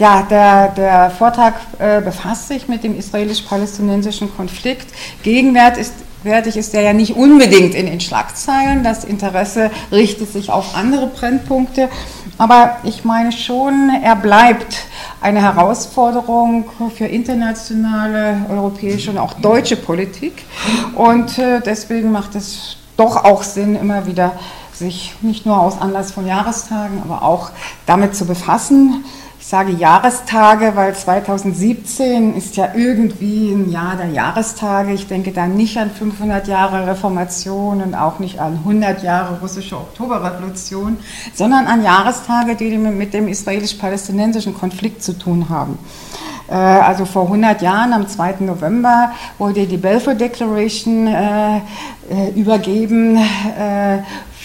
ja, der, der Vortrag äh, befasst sich mit dem israelisch-palästinensischen Konflikt. Gegenwart ist Wertig ist der ja nicht unbedingt in den Schlagzeilen. Das Interesse richtet sich auf andere Brennpunkte. Aber ich meine schon, er bleibt eine Herausforderung für internationale, europäische und auch deutsche Politik. Und äh, deswegen macht es doch auch Sinn, immer wieder sich nicht nur aus Anlass von Jahrestagen, aber auch damit zu befassen. Sage Jahrestage, weil 2017 ist ja irgendwie ein Jahr der Jahrestage. Ich denke da nicht an 500 Jahre Reformation und auch nicht an 100 Jahre russische Oktoberrevolution, sondern an Jahrestage, die mit dem israelisch-palästinensischen Konflikt zu tun haben. Äh, also vor 100 Jahren, am 2. November, wurde die Balfour Declaration äh, äh übergeben äh,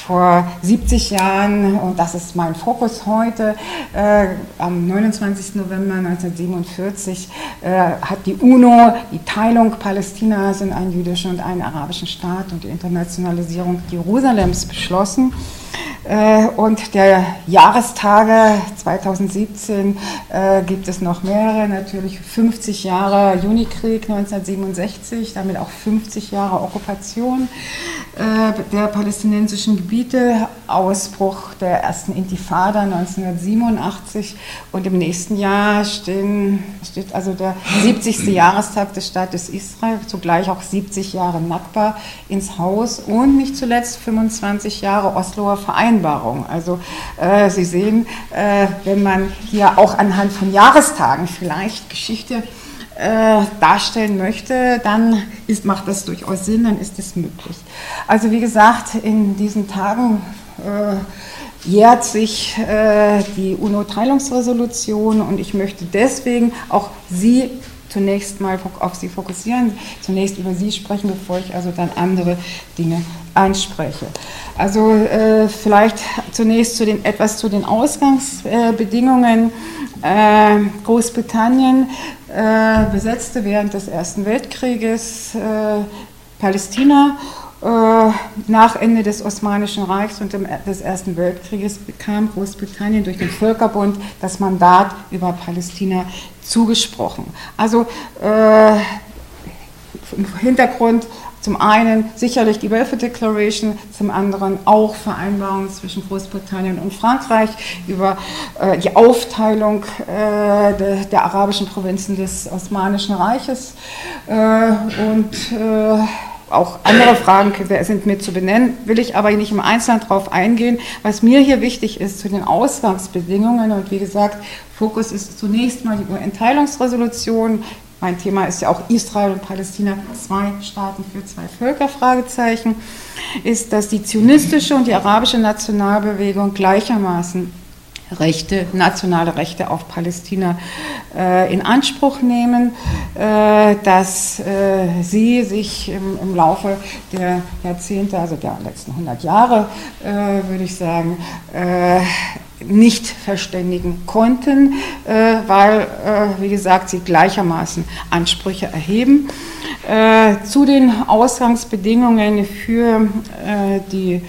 vor 70 Jahren, und das ist mein Fokus heute, äh, am 29. November 1947 äh, hat die UNO die Teilung Palästinas in einen jüdischen und einen arabischen Staat und die Internationalisierung Jerusalems beschlossen. Äh, und der Jahrestage 2017 äh, gibt es noch mehrere, natürlich 50 Jahre Junikrieg 1967, damit auch 50 Jahre Okkupation äh, der palästinensischen Gebiete, Ausbruch der ersten Intifada 1987 und im nächsten Jahr stehen, steht also der 70. Jahrestag des Staates Israel, zugleich auch 70 Jahre Nakba ins Haus und nicht zuletzt 25 Jahre Osloer Vereinbarung. Also äh, Sie sehen, äh, wenn man hier auch anhand von Jahrestagen vielleicht Geschichte äh, darstellen möchte, dann ist, macht das durchaus Sinn, dann ist es möglich. Also wie gesagt, in diesen Tagen äh, jährt sich äh, die UNO-Teilungsresolution und ich möchte deswegen auch Sie zunächst mal auf Sie fokussieren, zunächst über Sie sprechen, bevor ich also dann andere Dinge anspreche. Also äh, vielleicht zunächst zu den, etwas zu den Ausgangsbedingungen. Äh, Großbritannien äh, besetzte während des Ersten Weltkrieges äh, Palästina äh, nach Ende des Osmanischen Reichs und des Ersten Weltkrieges bekam Großbritannien durch den Völkerbund das Mandat über Palästina zugesprochen. Also äh, im Hintergrund zum einen sicherlich die Welfare Declaration, zum anderen auch Vereinbarungen zwischen Großbritannien und Frankreich über äh, die Aufteilung äh, de, der arabischen Provinzen des Osmanischen Reiches äh, und äh, auch andere Fragen sind mit zu benennen, will ich aber nicht im Einzelnen darauf eingehen. Was mir hier wichtig ist zu den Ausgangsbedingungen und wie gesagt, Fokus ist zunächst mal die UN-Teilungsresolution, mein Thema ist ja auch Israel und Palästina, zwei Staaten für zwei Völker, Fragezeichen, ist, dass die zionistische und die arabische Nationalbewegung gleichermaßen Rechte, nationale Rechte auf Palästina äh, in Anspruch nehmen, äh, dass äh, sie sich im, im, Laufe der Jahrzehnte, also der letzten 100 Jahre, äh, würde ich sagen, äh, nicht verständigen konnten, äh, weil, wie gesagt, sie gleichermaßen Ansprüche erheben. zu den Ausgangsbedingungen für die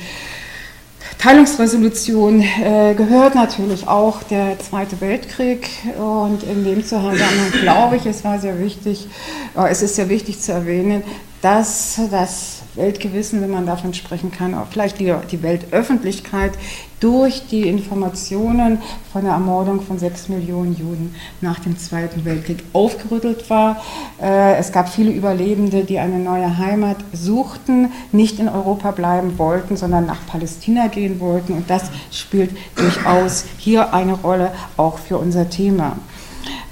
Teilungsresolution äh, gehört natürlich auch der Zweite Weltkrieg. Und in dem Zusammenhang glaube ich, es war sehr wichtig, äh, es ist sehr wichtig zu erwähnen, dass das Weltgewissen, wenn man davon sprechen kann, auch vielleicht die, die Weltöffentlichkeit durch die Informationen von der Ermordung von sechs Millionen Juden nach dem Zweiten Weltkrieg aufgerüttelt war. Äh, es gab viele Überlebende, die eine neue Heimat suchten, nicht in Europa bleiben wollten, sondern nach Palästina gehen wollten. Und das spielt durchaus hier eine Rolle auch für unser Thema.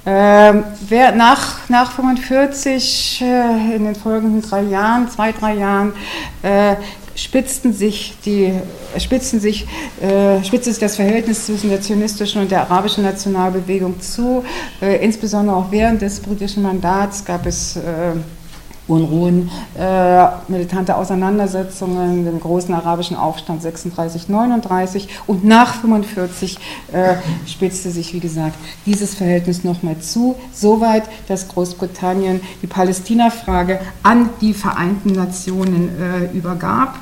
Ähm, wer nach, nach 45, äh, in den folgenden drei Jahren, zwei, drei Jahren, äh, spitzten sich die, spitzen sich, äh, spitzte sich das Verhältnis zwischen der zionistischen und der arabischen Nationalbewegung zu. Äh, insbesondere auch während des britischen Mandats gab es äh, Unruhen, äh, militante Auseinandersetzungen, den großen arabischen Aufstand 36, 39 und nach 45 äh, spitzte sich, wie gesagt, dieses Verhältnis nochmal zu, soweit, dass Großbritannien die Palästina-Frage an die Vereinten Nationen äh, übergab.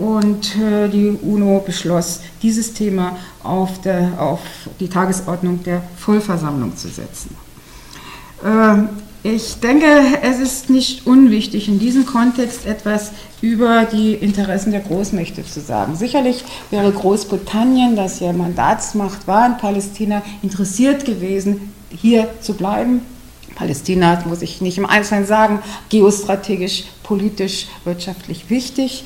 und die UNO beschloss, dieses Thema auf, der, auf die Tagesordnung der Vollversammlung zu setzen. Ich denke, es ist nicht unwichtig, in diesem Kontext etwas über die Interessen der Großmächte zu sagen. Sicherlich wäre Großbritannien, das ja Mandatsmacht war in Palästina, interessiert gewesen, hier zu bleiben. Palästina, muss ich nicht im Einzelnen sagen, geostrategisch politisch, wirtschaftlich wichtig.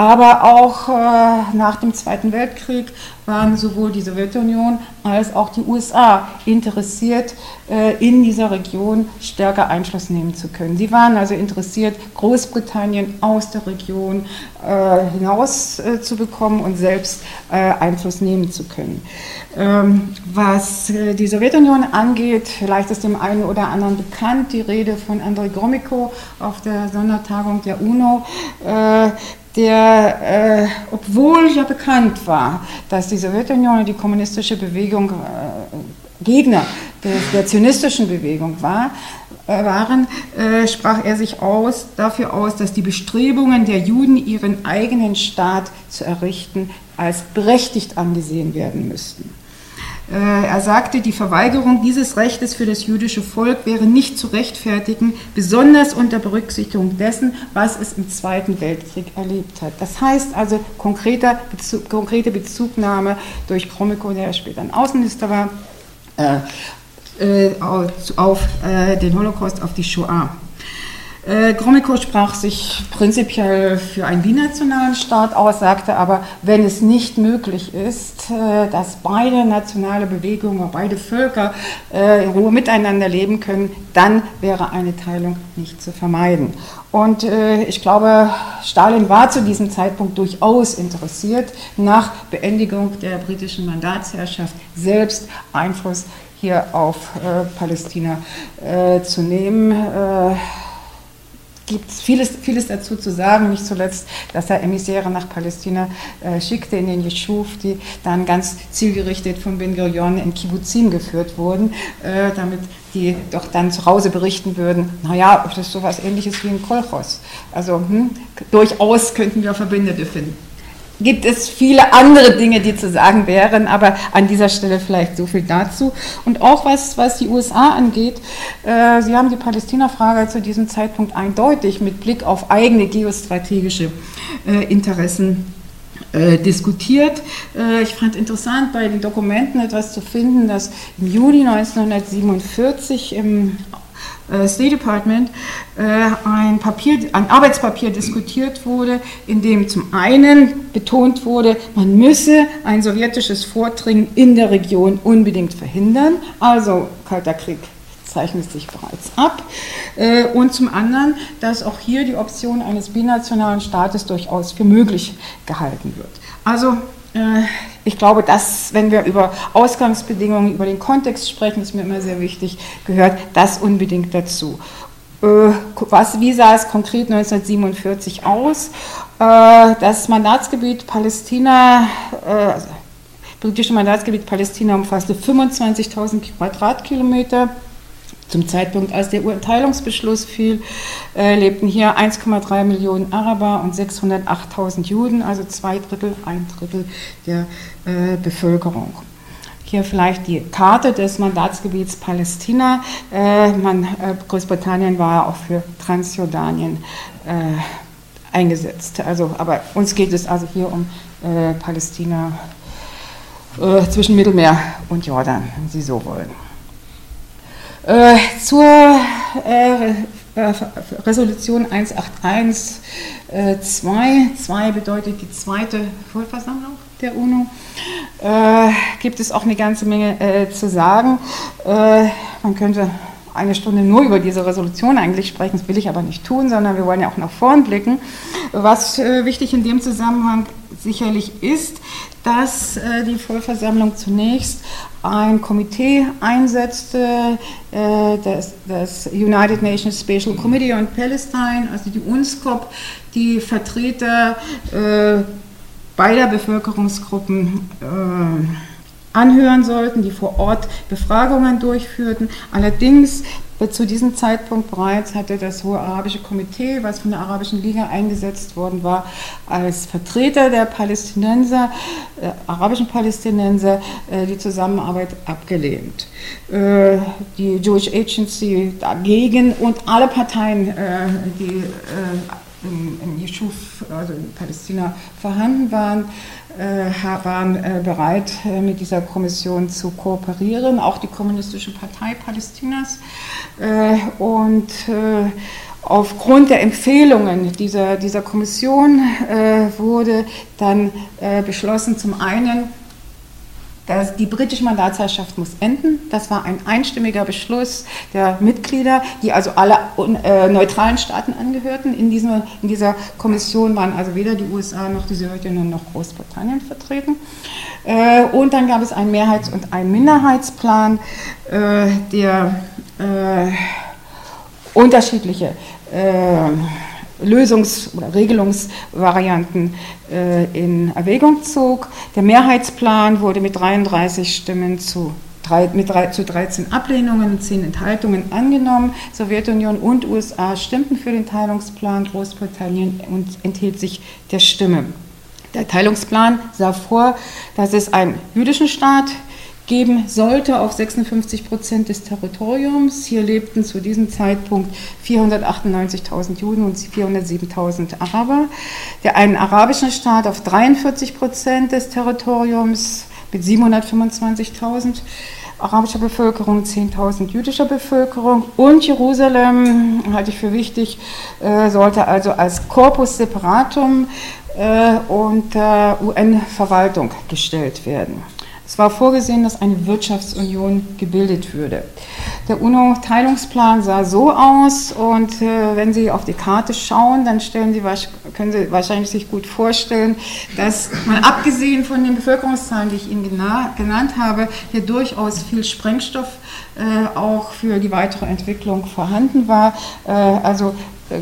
Äh, aber auch äh, nach dem Zweiten Weltkrieg waren sowohl die Sowjetunion als auch die USA interessiert, äh, in dieser Region stärker Einfluss nehmen zu können. Sie waren also interessiert, Großbritannien aus der Region hinaus zu bekommen und selbst Einfluss nehmen zu können. Ähm, was die Sowjetunion angeht, vielleicht ist dem einen oder anderen bekannt die Rede von Andrei Gromyko auf der Sondertagung der UNO, äh, der, äh, obwohl ja bekannt war, dass die Sowjetunion und die kommunistische Bewegung äh, Gegner der, der, zionistischen Bewegung war, äh, waren, äh, sprach er sich aus, dafür aus, dass die Bestrebungen der Juden, ihren eigenen Staat zu errichten, als berechtigt angesehen werden müssten. Äh, er sagte, die Verweigerung dieses Rechtes für das jüdische Volk wäre nicht zu rechtfertigen, besonders unter Berücksichtigung dessen, was es im Zweiten Weltkrieg erlebt hat. Das heißt also konkreter Bezug, konkrete Bezugnahme durch Kromiko, der später ein Außenminister war, äh, äh, auf äh, den Holocaust, auf die Shoah. Äh, Gromyko sprach sich prinzipiell für einen binationalen Staat aus, sagte aber, wenn es nicht möglich ist, äh, dass beide nationale Bewegungen, beide Völker äh, in Ruhe miteinander leben können, dann wäre eine Teilung nicht zu vermeiden. Und äh, ich glaube, Stalin war zu diesem Zeitpunkt durchaus interessiert, nach Beendigung der britischen Mandatsherrschaft selbst Einfluss hier auf äh, Palästina äh, zu nehmen gibt es vieles, vieles dazu zu sagen, nicht zuletzt, dass er Emissäre nach Palästina äh, schickte in den Jeschuv, die dann ganz zielgerichtet von Ben Gurion in Kibbuzim geführt wurden, äh, damit die doch dann zu Hause berichten würden, naja, das ist sowas ähnliches wie ein Kolchos. Also hm, durchaus könnten wir Verbündete finden gibt es viele andere Dinge, die zu sagen wären, aber an dieser Stelle vielleicht so viel dazu. Und auch was, was die USA angeht, äh, Sie haben die Palästina-Frage zu diesem Zeitpunkt eindeutig mit Blick auf eigene geostrategische äh, Interessen äh, diskutiert. Äh, ich fand interessant, bei den Dokumenten etwas zu finden, dass im Juli 1947 im State Department äh, ein, Papier, ein Arbeitspapier diskutiert wurde, in dem zum einen betont wurde, man müsse ein sowjetisches Vordringen in der Region unbedingt verhindern, also Kalter Krieg zeichnet sich bereits ab. Äh, und zum anderen, dass auch hier die Option eines binationalen Staates durchaus für möglich gehalten wird. Also ich glaube, dass, wenn wir über Ausgangsbedingungen, über den Kontext sprechen, ist mir immer sehr wichtig, gehört das unbedingt dazu. Äh, was, wie sah es konkret 1947 aus? Äh, das Mandatsgebiet Palästina, äh, also britische Mandatsgebiet Palästina umfasste 25.000 Quadratkilometer. Zum Zeitpunkt, als der Urteilungsbeschluss fiel, äh, lebten hier 1,3 Millionen Araber und 608.000 Juden, also zwei Drittel, ein Drittel der äh, Bevölkerung. Hier vielleicht die Karte des Mandatsgebiets Palästina. Äh, Großbritannien war auch für Transjordanien eingesetzt. Also, aber uns geht es also hier um Palästina zwischen Mittelmeer und Jordan, wenn Sie so wollen. Äh, zur äh, äh Resolution 181 2, 2 bedeutet die zweite Vollversammlung der UNO, äh, gibt es auch eine ganze Menge äh, zu sagen. Äh, man könnte eine Stunde nur über diese Resolution eigentlich sprechen, das will ich aber nicht tun, sondern wir wollen ja auch nach vorn blicken. Was wichtig in dem Zusammenhang sicherlich ist, dass äh, die Vollversammlung zunächst ein Komitee einsetzte, äh, das, das, United Nations Special Committee on Palestine, also die UNSCOP, die Vertreter äh, beider Bevölkerungsgruppen anhören sollten, die vor Ort Befragungen durchführten. Allerdings zu diesem Zeitpunkt bereits hatte das Hohe Arabische Komitee, was von der Arabischen Liga eingesetzt worden war, als Vertreter der Palästinenser, äh, arabischen Palästinenser, äh, die Zusammenarbeit abgelehnt. Äh, die Jewish Agency dagegen und alle Parteien, äh, die äh, im, im Yeshuf, also in Palästina vorhanden waren, äh, waren äh, bereit, äh, mit dieser Kommission zu kooperieren, auch die Kommunistische Partei Palästinas. Und aufgrund der Empfehlungen dieser, dieser Kommission wurde dann beschlossen, zum einen das, die britische Mandatsherrschaft muss enden. Das war ein einstimmiger Beschluss der Mitglieder, die also alle äh, neutralen Staaten angehörten. In, diesem, in dieser Kommission waren also weder die USA noch die Sowjetunion noch Großbritannien vertreten. Äh, und dann gab es einen Mehrheits- und einen Minderheitsplan, äh, der unterschiedliche Lösungs- oder Regelungsvarianten äh, in Erwägung zog. Der Mehrheitsplan wurde mit 33 Stimmen zu, drei, mit drei, zu 13 Ablehnungen und 10 Enthaltungen angenommen. Sowjetunion und USA stimmten für den Teilungsplan, Großbritannien und enthielt sich der Stimme. Der Teilungsplan sah vor, dass es einen jüdischen Staat geben sollte auf 56 Prozent des Territoriums. Hier lebten zu diesem Zeitpunkt 498.000 Juden und 407.000 Araber. Der einen arabischen Staat auf 43 Prozent des Territoriums mit 725.000 arabischer Bevölkerung, 10.000 jüdischer Bevölkerung und Jerusalem, halte ich für wichtig, äh, sollte also als Corpus Separatum äh, unter UN-Verwaltung gestellt werden. Es war vorgesehen, dass eine Wirtschaftsunion gebildet würde. Der UNO-Teilungsplan sah so aus und äh, wenn Sie auf die Karte schauen, dann Sie, können Sie wahrscheinlich sich gut vorstellen, dass man abgesehen von den Bevölkerungszahlen, die ich Ihnen genannt habe, hier durchaus viel Sprengstoff äh, auch für die weitere Entwicklung vorhanden war. Äh, also äh,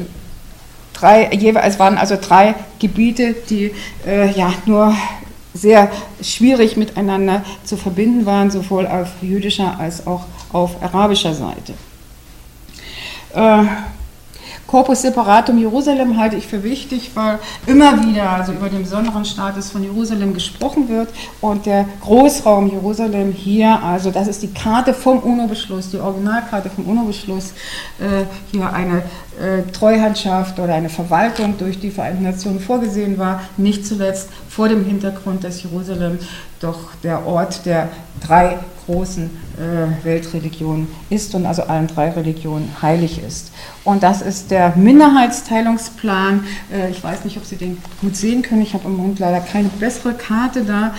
drei, es waren also drei Gebiete, die äh, ja nur sehr schwierig miteinander zu verbinden waren, sowohl auf jüdischer als auch auf arabischer Seite. Äh, Corpus Separatum Jerusalem halte ich für wichtig, weil immer wieder also über den besonderen Status von Jerusalem gesprochen wird und der Großraum Jerusalem hier, also das ist die Karte vom UNO-Beschluss, die Originalkarte vom UNO-Beschluss, äh, hier eine äh, Treuhandschaft oder eine Verwaltung durch die Vereinten Nationen vorgesehen war, nicht zuletzt vor dem Hintergrund, dass Jerusalem doch der Ort der drei großen äh, Weltreligionen ist und also allen drei Religionen heilig ist. Und das ist der Minderheitsteilungsplan. Äh, ich weiß nicht, ob Sie den gut sehen können. Ich habe im Moment leider keine bessere Karte da.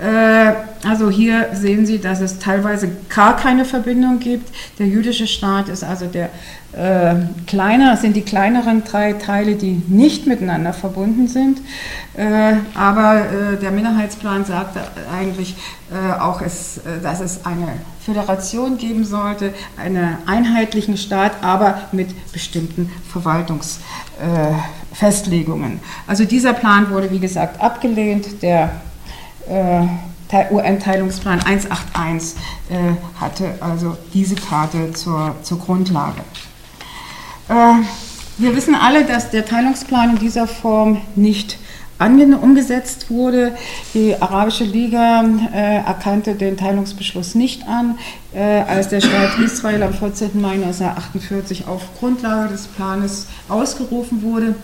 Äh, also hier sehen Sie, dass es teilweise gar keine Verbindung gibt. Der jüdische Staat ist also der äh, kleiner, sind die kleineren drei Teile, die nicht miteinander verbunden sind. Äh, aber äh, der Minderheitsplan sagt eigentlich äh, auch, es, äh, dass es eine Föderation geben sollte, einen einheitlichen Staat, aber mit bestimmten Verwaltungsfestlegungen. also dieser Plan wurde, wie gesagt, abgelehnt. Der UN-Teilungsplan 181 hatte also diese Karte zur, zur Grundlage. Äh, wir wissen alle, dass der Teilungsplan in dieser Form nicht umgesetzt wurde. Die Arabische Liga äh, erkannte den Teilungsbeschluss nicht an, äh, als der Staat Israel am 14. Mai 1948 auf Grundlage des Planes ausgerufen wurde.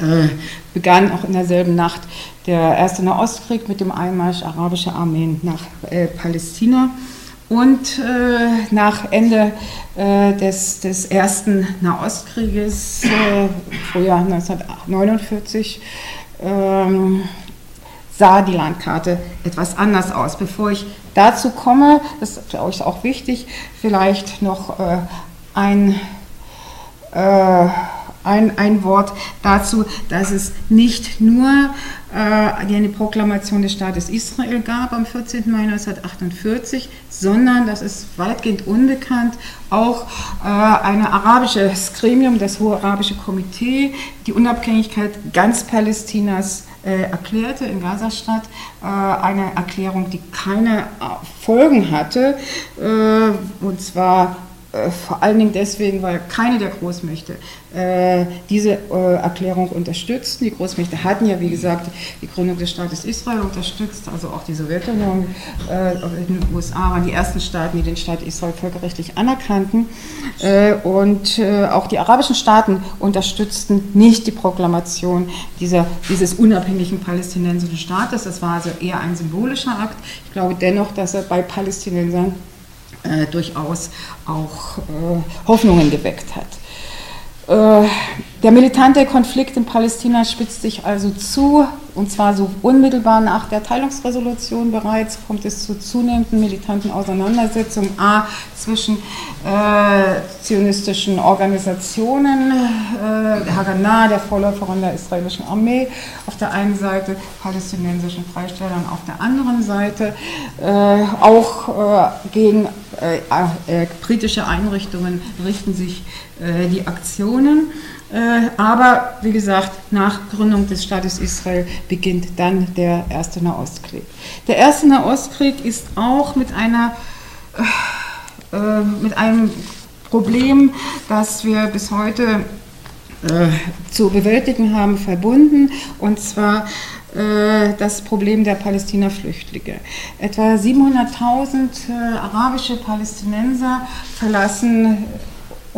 Äh, begann auch in derselben Nacht der erste Nahostkrieg mit dem Einmarsch arabischer Armeen nach äh, Palästina. Und äh, nach Ende äh, des, des ersten Nahostkrieges, äh, Frühjahr 1949, ähm, sah die Landkarte etwas anders aus. Bevor ich dazu komme, das ist glaube ich auch wichtig, vielleicht noch äh, ein, ein, ein Wort dazu, dass es nicht nur äh, eine Proklamation des Staates Israel gab am 14. Mai 1948, sondern, das ist weitgehend unbekannt, auch äh, ein arabisches Gremium, das Hohe Arabische Komitee, die Unabhängigkeit ganz Palästinas äh, erklärte in Gazastadt, äh, eine Erklärung, die keine Folgen hatte, äh, und zwar äh, vor allen Dingen deswegen, weil keine der Großmächte äh, diese äh, Erklärung unterstützten. Die Großmächte hatten ja, wie gesagt, die Gründung des Staates Israel unterstützt, also auch die Sowjetunion. Äh, in den USA waren die ersten Staaten, die den Staat Israel völkerrechtlich anerkannten. Äh, und auch die arabischen Staaten unterstützten nicht die Proklamation dieser, dieses unabhängigen palästinensischen Staates. Das war also eher ein symbolischer Akt. Ich glaube dennoch, dass er bei Palästinensern durchaus auch äh, Hoffnungen geweckt hat. Äh, der militante Konflikt in Palästina spitzt sich also zu, und zwar so unmittelbar nach der Teilungsresolution bereits kommt es zu zunehmenden militanten Auseinandersetzungen A zwischen äh, zionistischen Organisationen, äh, der Haganah, der Vorläuferin der israelischen Armee, auf der einen Seite palästinensischen Freistellern auf der anderen Seite, äh, auch äh, gegen äh, britische Einrichtungen richten sich die Aktionen. Äh, aber wie gesagt, nach Gründung des Staates Israel beginnt dann der erste Nahostkrieg. Der erste Nahostkrieg ist auch mit einer äh, äh, mit einem Problem, das wir bis heute äh, zu bewältigen haben, verbunden, und zwar äh, das Problem der Palästina-Flüchtlinge. Etwa 700.000 arabische Palästinenser verlassen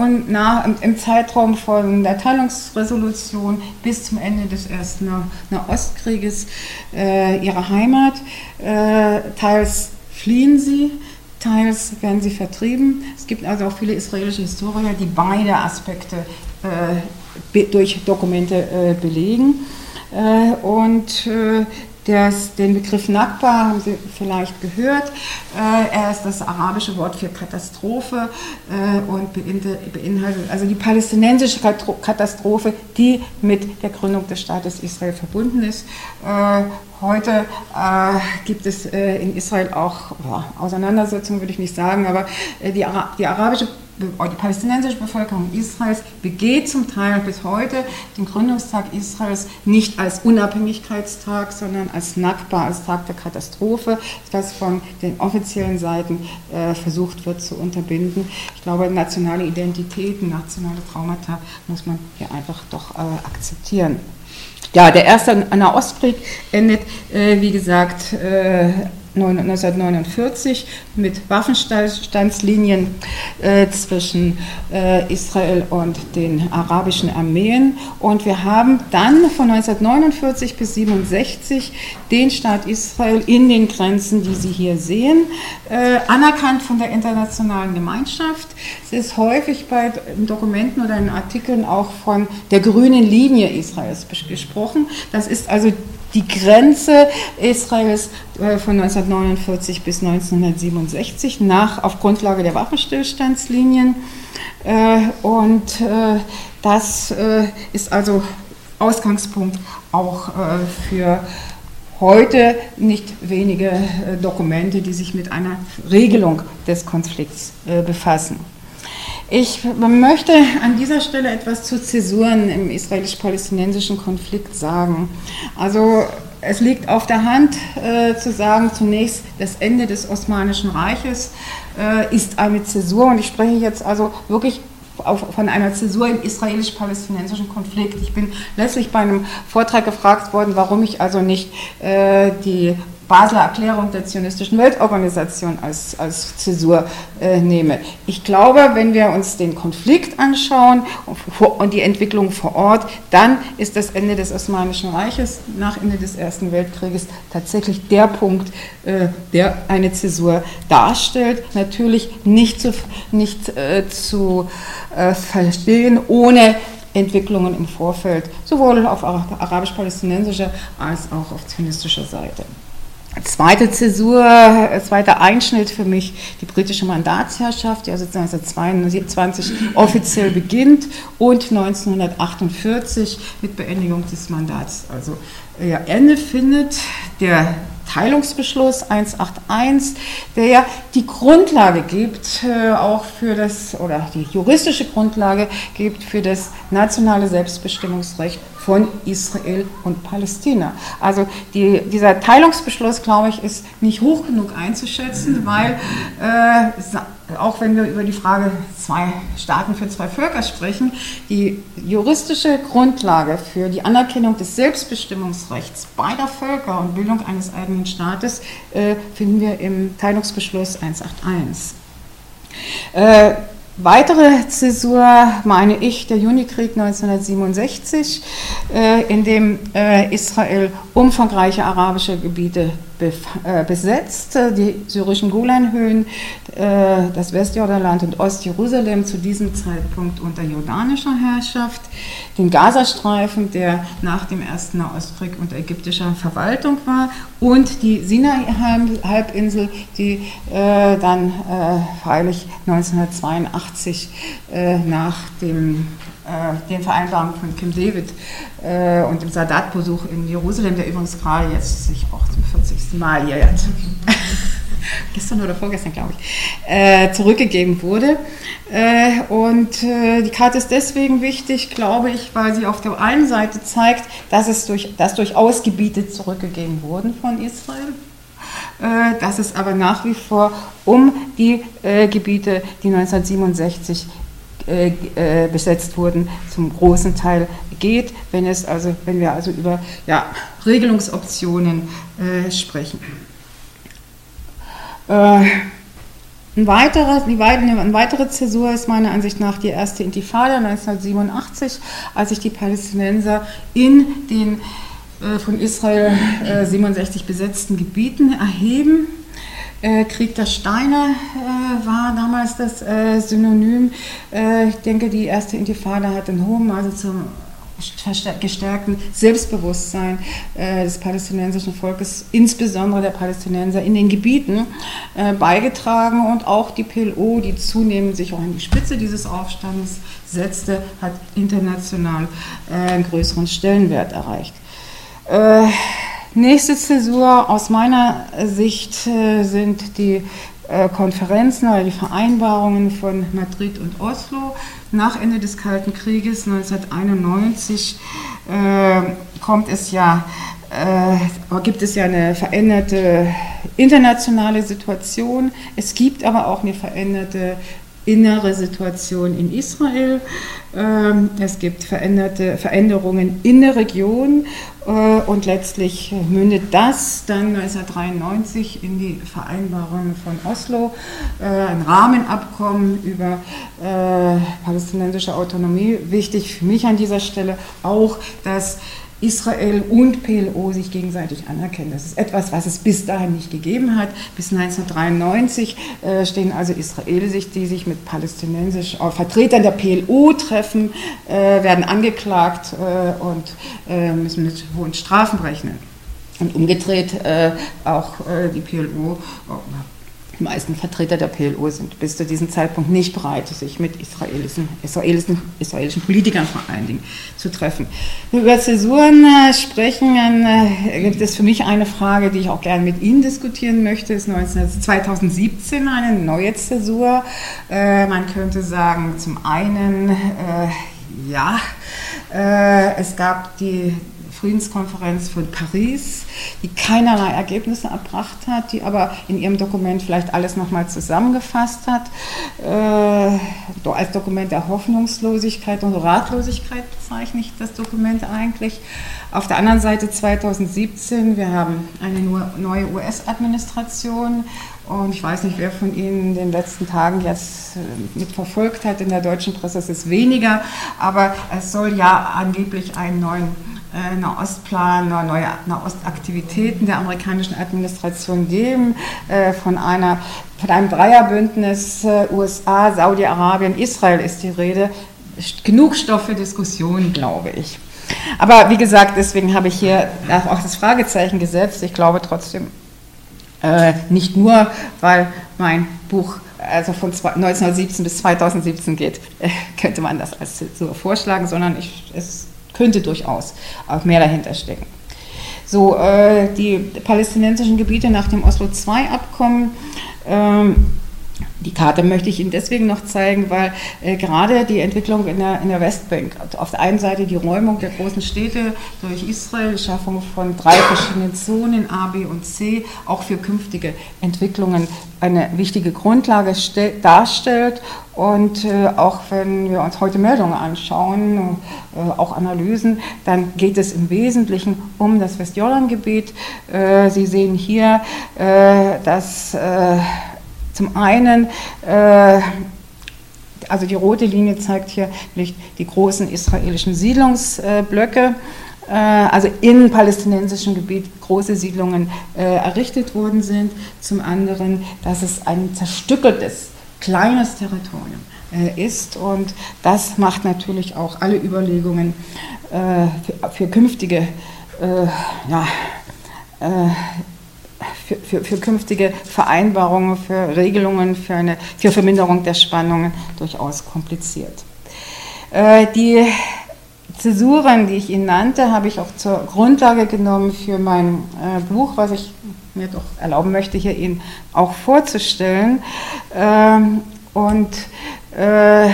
und nach, im Zeitraum von der Teilungsresolution bis zum Ende des ersten Nahostkrieges äh, ihre Heimat. Äh, teils fliehen sie, teils werden sie vertrieben. Es gibt also auch viele israelische Historiker, die beide Aspekte äh, durch Dokumente äh, belegen. Äh, und äh, das, den Begriff Nakba haben Sie vielleicht gehört. Äh, er ist das arabische Wort für Katastrophe äh, und beinhaltet also die palästinensische Katastrophe, die mit der Gründung des Staates Israel verbunden ist. Äh, heute äh, gibt es äh, in Israel auch oh, Auseinandersetzungen, würde ich nicht sagen, aber äh, die, Ara die arabische die palästinensische Bevölkerung Israels begeht zum Teil bis heute den Gründungstag Israels nicht als Unabhängigkeitstag, sondern als Nakba, als Tag der Katastrophe, das von den offiziellen Seiten äh, versucht wird zu unterbinden. Ich glaube, nationale Identitäten, nationale Traumata muss man hier einfach doch äh, akzeptieren. Ja, der erste Nahostkrieg endet, äh, wie gesagt, äh, 1949 mit Waffenstandslinien äh, zwischen äh, Israel und den arabischen Armeen. Und wir haben dann von 1949 bis 1967 den Staat Israel in den Grenzen, die Sie hier sehen, äh, anerkannt von der internationalen Gemeinschaft. Es ist häufig bei Dokumenten oder in Artikeln auch von der grünen Linie Israels gesprochen. Das ist also die Grenze Israels äh, von 1949 bis 1967 nach, auf Grundlage der Waffenstillstandslinien. Äh, und äh, das ist also Ausgangspunkt auch für heute nicht wenige Dokumente, die sich mit einer Regelung des Konflikts befassen. Ich möchte an dieser Stelle etwas zu Zäsuren im israelisch-palästinensischen Konflikt sagen. Also es liegt auf der Hand äh, zu sagen, zunächst das Ende des Osmanischen Reiches äh, ist eine Zäsur und ich spreche jetzt also wirklich auf, von einer Zäsur im israelisch-palästinensischen Konflikt. Ich bin letztlich bei einem Vortrag gefragt worden, warum ich also nicht äh, die Basler Erklärung der Zionistischen Weltorganisation als, als Zäsur äh, nehme. Ich glaube, wenn wir uns den Konflikt anschauen und die Entwicklung vor Ort, dann ist das Ende des Osmanischen Reiches nach Ende des Ersten Weltkrieges tatsächlich der Punkt, äh, der eine Zäsur darstellt. Natürlich nicht zu, nicht, äh, zu äh, verstehen, ohne Entwicklungen im Vorfeld, sowohl auf arabisch-palästinensischer als auch auf zionistischer Seite. Zweite Zäsur, äh, zweiter Einschnitt für mich die britische Mandatsherrschaft, die also 1922 offiziell beginnt und 1948 mit Beendigung des Mandats also ja, Ende findet. Der Teilungsbeschluss 181, der ja die Grundlage gibt, äh, auch für das, oder die juristische Grundlage gibt für das nationale Selbstbestimmungsrecht von Israel und Palästina. Also die, dieser Teilungsbeschluss, glaube ich, ist nicht hoch genug einzuschätzen, weil äh, auch wenn wir über die Frage zwei Staaten für zwei Völker sprechen, die juristische Grundlage für die Anerkennung des Selbstbestimmungsrechts beider Völker und Bildung eines eigenen Staates äh, finden wir im Teilungsbeschluss 181. Äh, Weitere Zäsur meine ich der Junikrieg 1967, äh, in dem äh, Israel umfangreiche arabische Gebiete besetzt, die syrischen Golanhöhen, das Westjordanland und Ostjerusalem zu diesem Zeitpunkt unter jordanischer Herrschaft, den Gazastreifen, der nach dem ersten Nahostkrieg unter ägyptischer Verwaltung war und die Sinai-Halbinsel, die dann freilich 1982 nach dem äh, den Vereinbarungen von Kim David äh, und dem Sadat-Besuch in Jerusalem, der übrigens gerade jetzt sich auch zum 40. Mal hier gestern oder vorgestern, glaube ich, äh, zurückgegeben wurde. Äh, und äh, die Karte ist deswegen wichtig, glaube ich, weil sie auf der einen Seite zeigt, dass es durch, dass durchaus Gebiete zurückgegeben wurden von Israel äh, dass es aber nach wie vor um die äh, Gebiete, die 1967 äh, äh, besetzt wurden, zum großen Teil geht, wenn, es also, wenn wir also über ja, Regelungsoptionen äh, sprechen. Äh, ein weiterer, die, eine weitere Zäsur ist meiner Ansicht nach die erste Intifada 1987, als sich die Palästinenser in den äh, von Israel 67 besetzten Gebieten erheben äh, Krieg der Steine äh, war damals das äh, Synonym. Äh, ich denke, die erste Intifada hat in hohem Maße zum gestärkten Selbstbewusstsein äh, des palästinensischen Volkes, insbesondere der Palästinenser in den Gebieten, äh, beigetragen und auch die PLO, die zunehmend sich auch an die Spitze dieses Aufstands setzte, hat international einen größeren Stellenwert erreicht. Nächste Zäsur aus meiner Sicht äh, sind die äh, Konferenzen oder die Vereinbarungen von Madrid und Oslo. Nach Ende des Kalten Krieges 1991 äh, kommt es ja, gibt es ja eine veränderte internationale Situation. Es gibt aber auch eine veränderte innere Situation in Israel. Ähm, es gibt veränderte Veränderungen in der Region äh, und letztlich mündet das dann 1993 in die Vereinbarung von Oslo, äh, ein Rahmenabkommen über äh, palästinensische Autonomie. Wichtig für mich an dieser Stelle auch, dass Israel und PLO sich gegenseitig anerkennen. Das ist etwas, was es bis dahin nicht gegeben hat. Bis 1993 äh, stehen also Israelis, die sich mit palästinensischen äh, Vertretern der PLO treffen, äh, werden angeklagt und müssen mit hohen Strafen rechnen. Und umgedreht auch die PLO die meisten Vertreter der PLO sind bis zu diesem Zeitpunkt nicht bereit, sich mit israelischen, israelischen, israelischen Politikern vor allen Dingen zu treffen. Über Zäsuren äh, sprechen, äh, gibt es für mich eine Frage, die ich auch gerne mit Ihnen diskutieren möchte. Es ist 19, 2017 eine neue Zäsur. Äh, man könnte sagen, zum einen, äh, ja, es gab die Friedenskonferenz von Paris, die keinerlei Ergebnisse erbracht hat, die aber in ihrem Dokument vielleicht alles nochmal zusammengefasst hat, äh, als Dokument der Hoffnungslosigkeit und Ratlosigkeit bezeichne ich das Dokument eigentlich. Auf der anderen Seite 2017, wir haben eine neue US-Administration und ich weiß nicht, wer von Ihnen in den letzten Tagen jetzt äh, mitverfolgt hat, in der deutschen Presse ist es weniger, aber es soll ja angeblich einen neuen Nahostplan, neue Nahostaktivitäten der amerikanischen Administration geben, äh, von, einer, von einem Dreierbündnis äh, USA, Saudi-Arabien, Israel ist die Rede. Genug Stoff für Diskussionen, glaube ich. Aber wie gesagt, deswegen habe ich hier auch das Fragezeichen gesetzt. Ich glaube trotzdem, Äh, nicht nur, weil mein Buch also von 1917 bis 2017 geht, äh, könnte man das als Zäsur vorschlagen, sondern ich, es könnte durchaus auch mehr dahinter stecken. So, äh, die palästinensischen Gebiete nach dem Oslo II-Abkommen ähm, die Karte möchte ich Ihnen deswegen noch zeigen, weil äh, gerade die Entwicklung in der, in der Westbank, auf der einen Seite die Räumung der großen Städte durch Israel, die Schaffung von drei verschiedenen Zonen, A, B und C, auch für künftige Entwicklungen eine wichtige Grundlage darstellt. Und äh, auch wenn wir uns heute Meldungen anschauen, äh, auch Analysen, dann geht es im Wesentlichen um das Westjordangebiet. Äh, Sie sehen hier, äh, dass äh, zum einen, äh, also die rote Linie zeigt hier die großen israelischen Siedlungsblöcke, äh, also in palästinensischem Gebiet große Siedlungen äh, errichtet worden sind. Zum anderen, dass es ein zerstückeltes, kleines Territorium äh, ist und das macht natürlich auch alle Überlegungen äh, für, für, künftige äh, ja, für, für, für, künftige Vereinbarungen, für Regelungen, für eine für Verminderung der Spannungen durchaus kompliziert. Äh, die Zäsuren, die ich Ihnen nannte, habe ich auch zur Grundlage genommen für mein äh, Buch, was ich mir doch erlauben möchte, hier Ihnen auch vorzustellen. Ähm, und äh,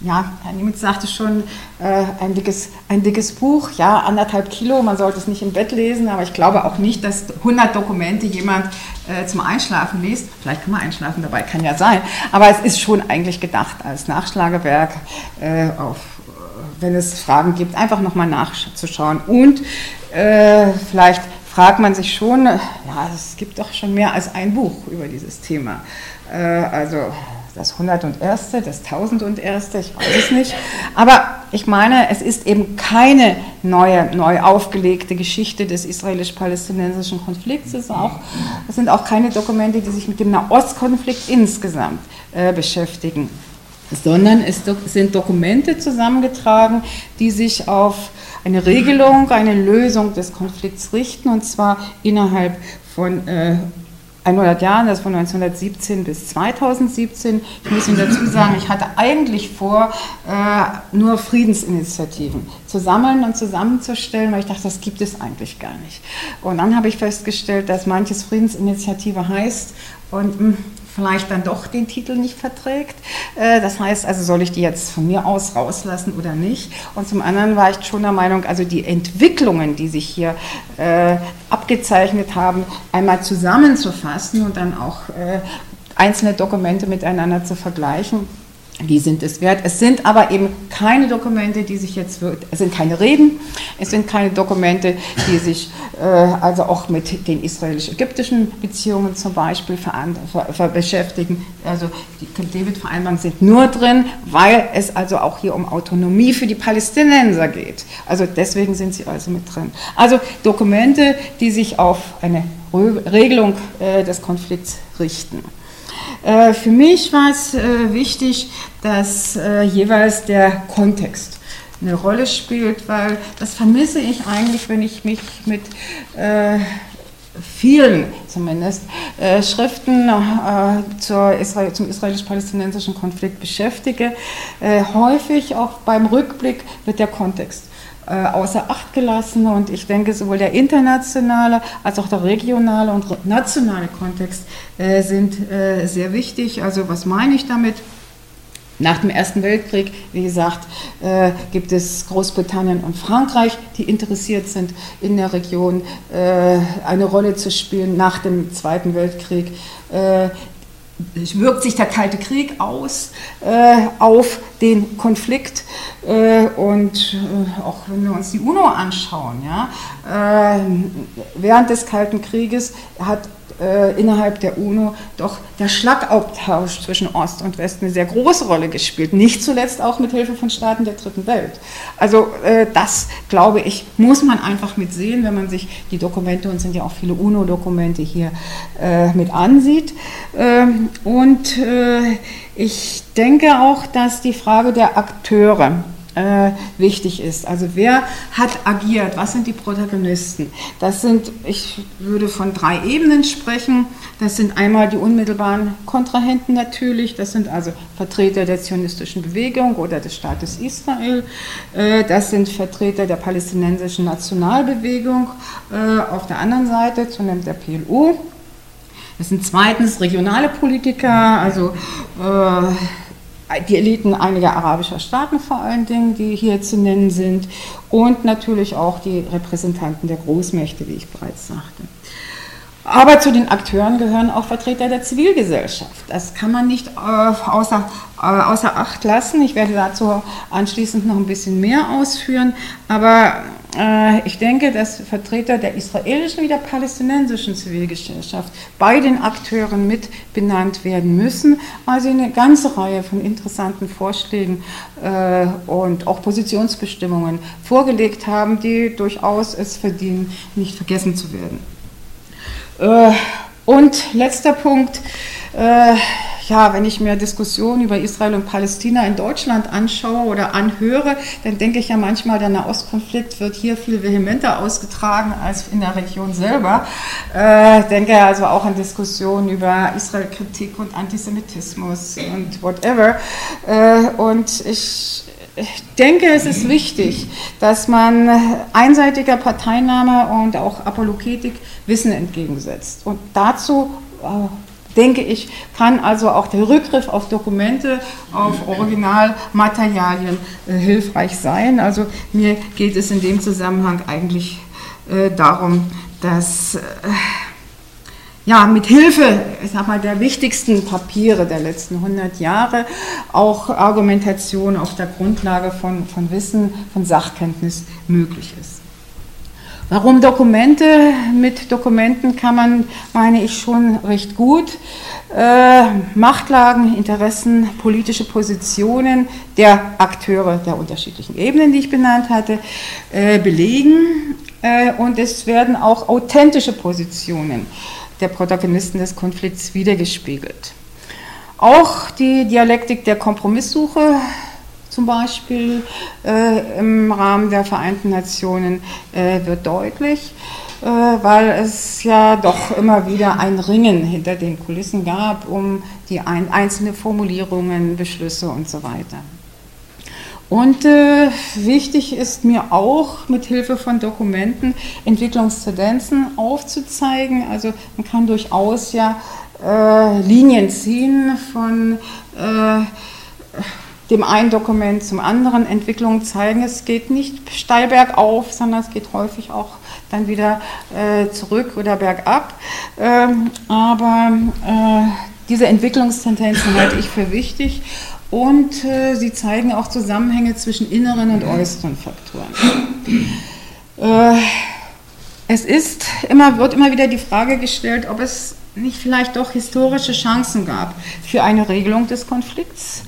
ja, Herr Niemitz sagte schon, äh, ein, dickes, ein dickes Buch, ja, anderthalb Kilo, man sollte es nicht im Bett lesen, aber ich glaube auch nicht, dass 100 Dokumente jemand äh, zum Einschlafen liest. Vielleicht kann man einschlafen dabei, kann ja sein, aber es ist schon eigentlich gedacht als Nachschlagewerk, äh, auf, wenn es Fragen gibt, einfach nochmal nachzuschauen und äh, vielleicht fragt man sich schon, ja, es gibt doch schon mehr als ein Buch über dieses Thema. Äh, also das 101., das 1001., ich weiß es nicht. Aber ich meine, es ist eben keine neue, neu aufgelegte Geschichte des israelisch-palästinensischen Konflikts. Es, auch, es, sind auch keine Dokumente, die sich mit dem Nahostkonflikt insgesamt äh, beschäftigen, sondern es sind Dokumente zusammengetragen, die sich auf eine Regelung, eine Lösung des Konflikts richten, und zwar innerhalb von äh, 100 Jahren, das von 1917 bis 2017. Ich muss Ihnen dazu sagen, ich hatte eigentlich vor, äh, nur Friedensinitiativen zu sammeln und zusammenzustellen, weil ich dachte, das gibt es eigentlich gar nicht. Und dann habe ich festgestellt, dass manches Friedensinitiative heißt und hm, vielleicht dann doch den Titel nicht verträgt. Äh, das heißt also, soll ich die jetzt von mir aus rauslassen oder nicht? Und zum anderen war ich schon der Meinung, also die Entwicklungen, die sich hier äh, abgezeichnet haben, einmal zusammenzufassen und dann auch äh, einzelne Dokumente miteinander zu vergleichen die sind es wert. Es sind aber eben keine Dokumente, die sich jetzt, es sind keine Reden, es sind keine Dokumente, die sich äh, also auch mit den israelisch-ägyptischen Beziehungen zum Beispiel beschäftigen. Also die Camp David-Vereinbarungen sind nur drin, weil es also auch hier um Autonomie für die Palästinenser geht. Also deswegen sind sie also mit drin. Also Dokumente, die sich auf eine Regelung äh, des Konflikts richten. Äh, für mich war es äh, wichtig, dass äh, jeweils der Kontext eine Rolle spielt, weil das vermisse ich eigentlich, wenn ich mich mit vielen zumindest Schriften zum israelisch-palästinensischen Konflikt beschäftige. Häufig auch beim Rückblick wird der Kontext außer Acht gelassen. Und ich denke, sowohl der internationale als auch der regionale und nationale Kontext äh, sind äh, sehr wichtig. Also was meine ich damit? Nach dem Ersten Weltkrieg, wie gesagt, äh, gibt es Großbritannien und Frankreich, die interessiert sind, in der Region äh, eine Rolle zu spielen. Nach dem Zweiten Weltkrieg äh, wirkt sich der Kalte Krieg aus äh, auf den Konflikt. Äh, und äh, auch wenn wir uns die UNO anschauen, ja, äh, während des Kalten Krieges hat äh, innerhalb der UNO doch der Schlagabtausch zwischen Ost und West eine sehr große Rolle gespielt. Nicht zuletzt auch mit Hilfe von Staaten der Dritten Welt. Also äh, das, glaube ich, muss man einfach mit sehen, wenn man sich die Dokumente, und es sind ja auch viele UNO-Dokumente hier, äh, mit ansieht. Ähm, und äh, ich denke auch, dass die Frage der Akteure äh, wichtig ist. Also wer hat agiert? Was sind die Protagonisten? Das sind, ich würde von drei Ebenen sprechen. Das sind einmal die unmittelbaren Kontrahenten natürlich. Das sind also Vertreter der zionistischen Bewegung oder des Staates Israel. Äh, das sind Vertreter der palästinensischen Nationalbewegung äh, auf der anderen Seite, zunehmend der PLO. Das sind zweitens regionale Politiker, also äh, die Eliten einiger arabischer Staaten vor allen Dingen, die hier zu nennen sind, und natürlich auch die Repräsentanten der Großmächte, wie ich bereits sagte. Aber zu den Akteuren gehören auch Vertreter der Zivilgesellschaft. Das kann man nicht äh, außer, äh, außer Acht lassen. Ich werde dazu anschließend noch ein bisschen mehr ausführen. Aber äh, ich denke, dass Vertreter der israelischen wie der palästinensischen Zivilgesellschaft bei den Akteuren mit benannt werden müssen, weil sie eine ganze Reihe von interessanten Vorschlägen und auch Positionsbestimmungen vorgelegt haben, die durchaus es verdienen, nicht vergessen zu werden. Äh, und letzter Punkt, äh, ja, wenn ich mir Diskussionen über Israel und Palästina in Deutschland anschaue oder anhöre, dann denke ich ja manchmal, der Nahostkonflikt wird hier viel vehementer ausgetragen als in der Region selber. Äh, denke also auch an Diskussionen über Israel-Kritik und Antisemitismus und whatever. Und ich ich denke, es ist wichtig, dass man einseitiger Parteinahme und auch Apologetik Wissen entgegensetzt. Und dazu äh, denke ich, kann also auch der Rückgriff auf Dokumente, auf Originalmaterialien äh, hilfreich sein. Also mir geht es in dem Zusammenhang eigentlich äh, darum, dass ja, mit Hilfe, sag mal, der wichtigsten Papiere der letzten 100 Jahre auch Argumentation auf der Grundlage von, von Wissen, von Sachkenntnis möglich ist. Warum Dokumente? Mit Dokumenten kann man, meine ich, schon recht gut äh, Machtlagen, Interessen, politische Positionen der Akteure der unterschiedlichen Ebenen, die ich benannt hatte, äh, belegen. Äh, und es werden auch authentische Positionen der Protagonisten des Konflikts wiedergespiegelt. Auch die Dialektik der Kompromisssuche zum Beispiel äh, im Rahmen der Vereinten Nationen äh, wird deutlich, äh, weil es ja doch immer wieder ein Ringen hinter den Kulissen gab um die ein, einzelne Formulierungen, Beschlüsse und so weiter. Und äh, wichtig ist mir auch, mit Hilfe von Dokumenten Entwicklungstendenzen aufzuzeigen. Also man kann durchaus ja äh, Linien ziehen von äh, dem einen Dokument zum anderen, Entwicklungen zeigen. Es geht nicht steil bergauf, sondern es geht häufig auch dann wieder äh, zurück oder bergab. Ähm, aber äh, diese Entwicklungstendenzen halte ich für wichtig und äh, sie zeigen auch Zusammenhänge zwischen inneren und äußeren Faktoren. Äh, es ist immer, wird immer wieder die Frage gestellt, ob es nicht vielleicht doch historische Chancen gab für eine Regelung des Konflikts.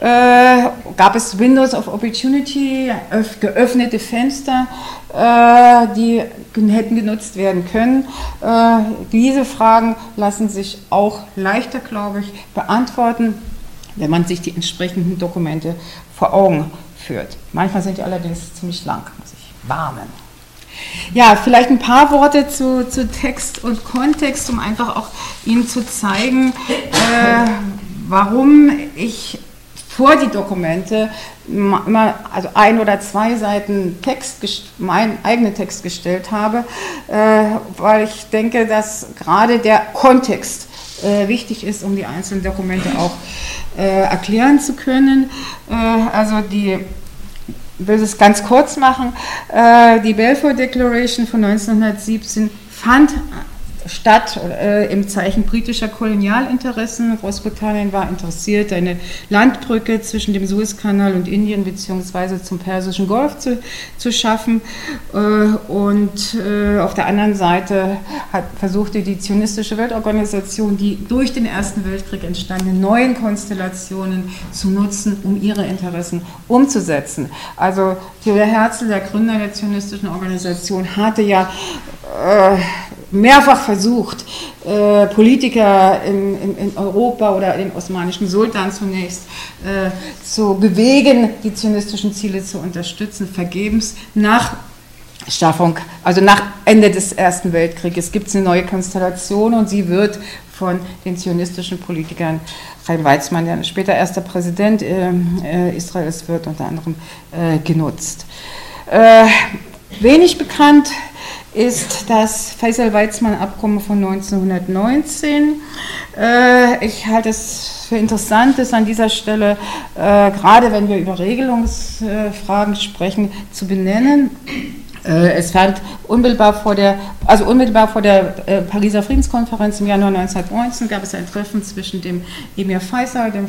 Äh, gab es Windows of Opportunity, geöffnete Fenster, äh, die hätten genutzt werden können. Äh, diese Fragen lassen sich auch leichter, glaube ich, beantworten wenn man sich die entsprechenden Dokumente vor Augen führt. Manchmal sind die allerdings ziemlich lang, muss ich warnen. Ja, vielleicht ein paar Worte zu, zu Text und Kontext, um einfach auch Ihnen zu zeigen, äh, warum ich vor die Dokumente immer also ein oder zwei Seiten Text, meinen eigenen Text gestellt habe, äh, weil ich denke, dass gerade der Kontext äh, wichtig ist, um die einzelnen Dokumente auch äh, erklären zu können. Äh, also die ich will es ganz kurz machen. Äh, die Balfour Declaration von 1917 fand statt äh, im Zeichen britischer Kolonialinteressen. Großbritannien war interessiert, eine Landbrücke zwischen dem Suezkanal und Indien bzw. zum Persischen Golf zu, zu schaffen. Äh, und äh, auf der anderen Seite hat, versuchte die zionistische Weltorganisation, die durch den Ersten Weltkrieg entstandenen neuen Konstellationen zu nutzen, um ihre Interessen umzusetzen. Also Theodor Herzl, der Gründer der zionistischen Organisation, hatte ja äh, mehrfach versucht, äh, Politiker in, in, in, Europa oder den osmanischen Sultan zunächst äh, zu bewegen, die zionistischen Ziele zu unterstützen, vergebens. Nach Schaffung, also nach Ende des Ersten Weltkrieges gibt es eine neue Konstellation und sie wird von den zionistischen Politikern, Chaim Weizmann, der später erster Präsident äh, äh, Israels wird, unter anderem äh, genutzt. Äh, wenig bekannt ist das Faisal-Weizmann-Abkommen von 1919. Äh, ich halte es für interessant, es an dieser Stelle, äh, gerade wenn wir über Regelungsfragen sprechen, zu benennen. Äh, es fand unmittelbar vor der, also unmittelbar vor der äh, Pariser Friedenskonferenz im Januar 1919 gab es ein Treffen zwischen dem Emir Faisal, dem äh,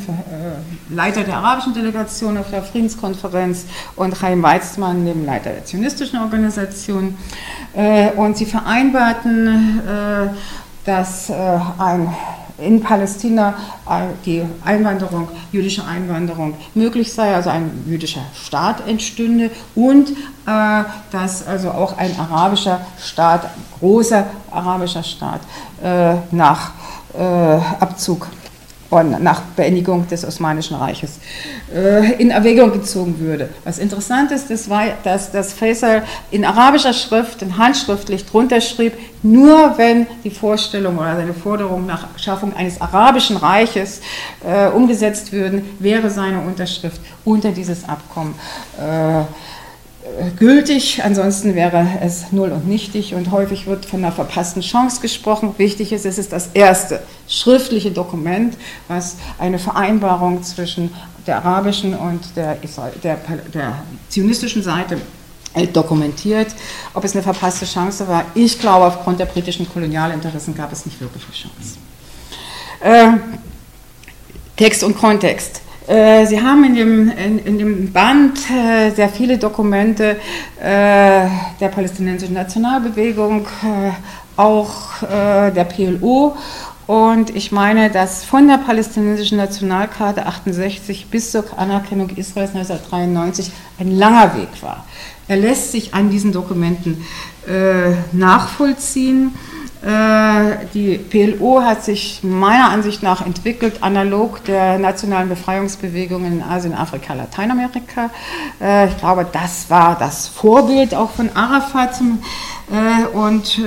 Leiter der arabischen Delegation auf der Friedenskonferenz, und Chaim Weizmann, dem Leiter der zionistischen Organisation. Und sie vereinbarten, dass ein in Palästina die Einwanderung, jüdische Einwanderung möglich sei, also ein jüdischer Staat entstünde und äh, dass also auch ein arabischer Staat, großer arabischer Staat äh, nach äh, Abzug und nach Beendigung des Osmanischen Reiches äh, in Erwägung gezogen würde. Was interessant ist, das war, dass das Faisal in arabischer Schrift, in handschriftlich drunter schrieb, nur wenn die Vorstellung oder seine Forderung nach Schaffung eines arabischen Reiches äh, umgesetzt würden, wäre seine Unterschrift unter dieses Abkommen äh, gültig, ansonsten wäre es null und nichtig und häufig wird von einer verpassten Chance gesprochen. Wichtig ist, es ist das erste schriftliche Dokument, was eine Vereinbarung zwischen der arabischen und der, der, der zionistischen Seite äh, dokumentiert. Ob es eine verpasste Chance war, ich glaube, aufgrund der britischen Kolonialinteressen gab es nicht wirklich eine Chance. Äh, Text und Kontext. Äh, Sie haben in dem, in, in dem Band äh, sehr viele Dokumente äh, der palästinensischen Nationalbewegung, auch der PLO. Und ich meine, dass von der palästinensischen Nationalkarte 68 bis zur Anerkennung Israels 1993 ein langer Weg war. Er lässt sich an diesen Dokumenten nachvollziehen. Äh, die PLO hat sich meiner Ansicht nach entwickelt, analog der nationalen Befreiungsbewegungen in Asien, Afrika, Lateinamerika. Äh, ich glaube, das war das Vorbild auch von Arafat. Äh, und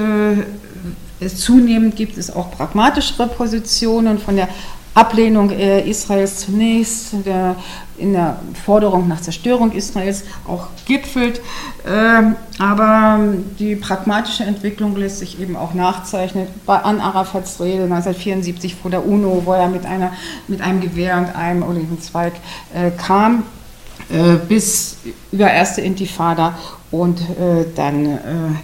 zunehmend gibt es auch pragmatischere Positionen von der Ablehnung Israels zunächst, der in der Forderung nach Zerstörung Israels auch gipfelt. Ähm, aber die pragmatische Entwicklung lässt sich eben auch nachzeichnen. Bei An Arafats Rede 1974 vor der UNO, wo er mit, einer, mit einem Gewehr und einem Olivenzweig äh, kam, äh, bis über erste Intifada und äh, dann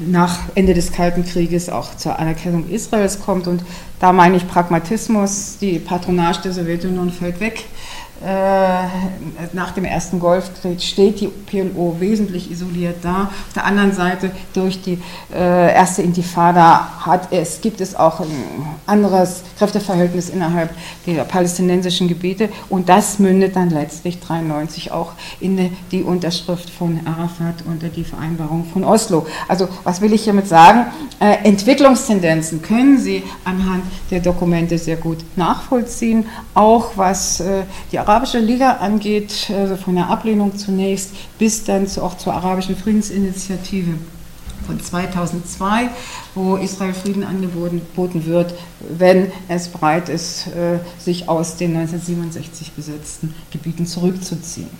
nach Ende des Kalten Krieges auch zur Anerkennung Israels kommt. Und da meine ich Pragmatismus, die Patronage der Sowjetunion fällt weg. Äh, nach dem ersten Golfkrieg steht die PLO wesentlich isoliert da. Auf der anderen Seite durch die äh, erste Intifada hat es, gibt es auch ein anderes Kräfteverhältnis innerhalb der palästinensischen Gebiete und das mündet dann letztlich 1993 auch in die Unterschrift von Arafat unter die Vereinbarung von Oslo. Also was will ich hiermit sagen? Äh, Entwicklungstendenzen können Sie anhand der Dokumente sehr gut nachvollziehen, auch was die Arabischen Arabische Liga angeht, also von der Ablehnung zunächst bis dann auch zur Arabischen Friedensinitiative von 2002, wo Israel Frieden angeboten wird, wenn es bereit ist, äh, sich aus den 1967 besetzten Gebieten zurückzuziehen.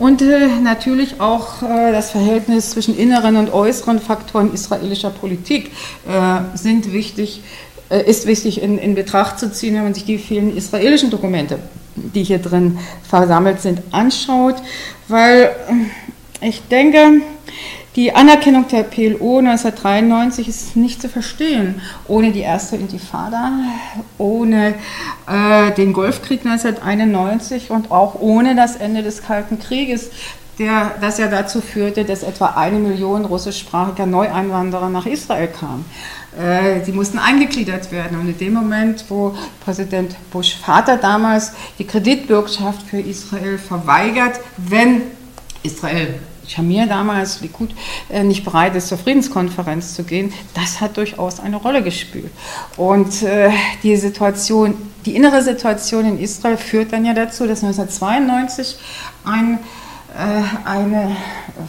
Und äh, natürlich auch äh, das Verhältnis zwischen inneren und äußeren Faktoren israelischer Politik sind wichtig, ist wichtig in, in Betracht zu ziehen, wenn man sich die vielen israelischen Dokumente die hier drin versammelt sind, anschaut, weil äh, ich denke, die Anerkennung der PLO 1993 ist nicht zu verstehen. Ohne die erste Intifada, ohne äh, den Golfkrieg 1991 und auch ohne das Ende des Kalten Krieges, der, das ja dazu führte, dass etwa eine Million russischsprachiger Neueinwanderer nach Israel kamen. Äh, die mussten eingegliedert werden. Und in dem Moment, wo Präsident Bush Vater damals die Kreditbürgschaft für Israel verweigert, wenn Israel Shamir damals, Likud, äh, nicht bereit ist, zur Friedenskonferenz zu gehen, das hat durchaus eine Rolle gespielt. Und äh, die Situation, die innere Situation in Israel führt dann ja dazu, dass 1992 ein eine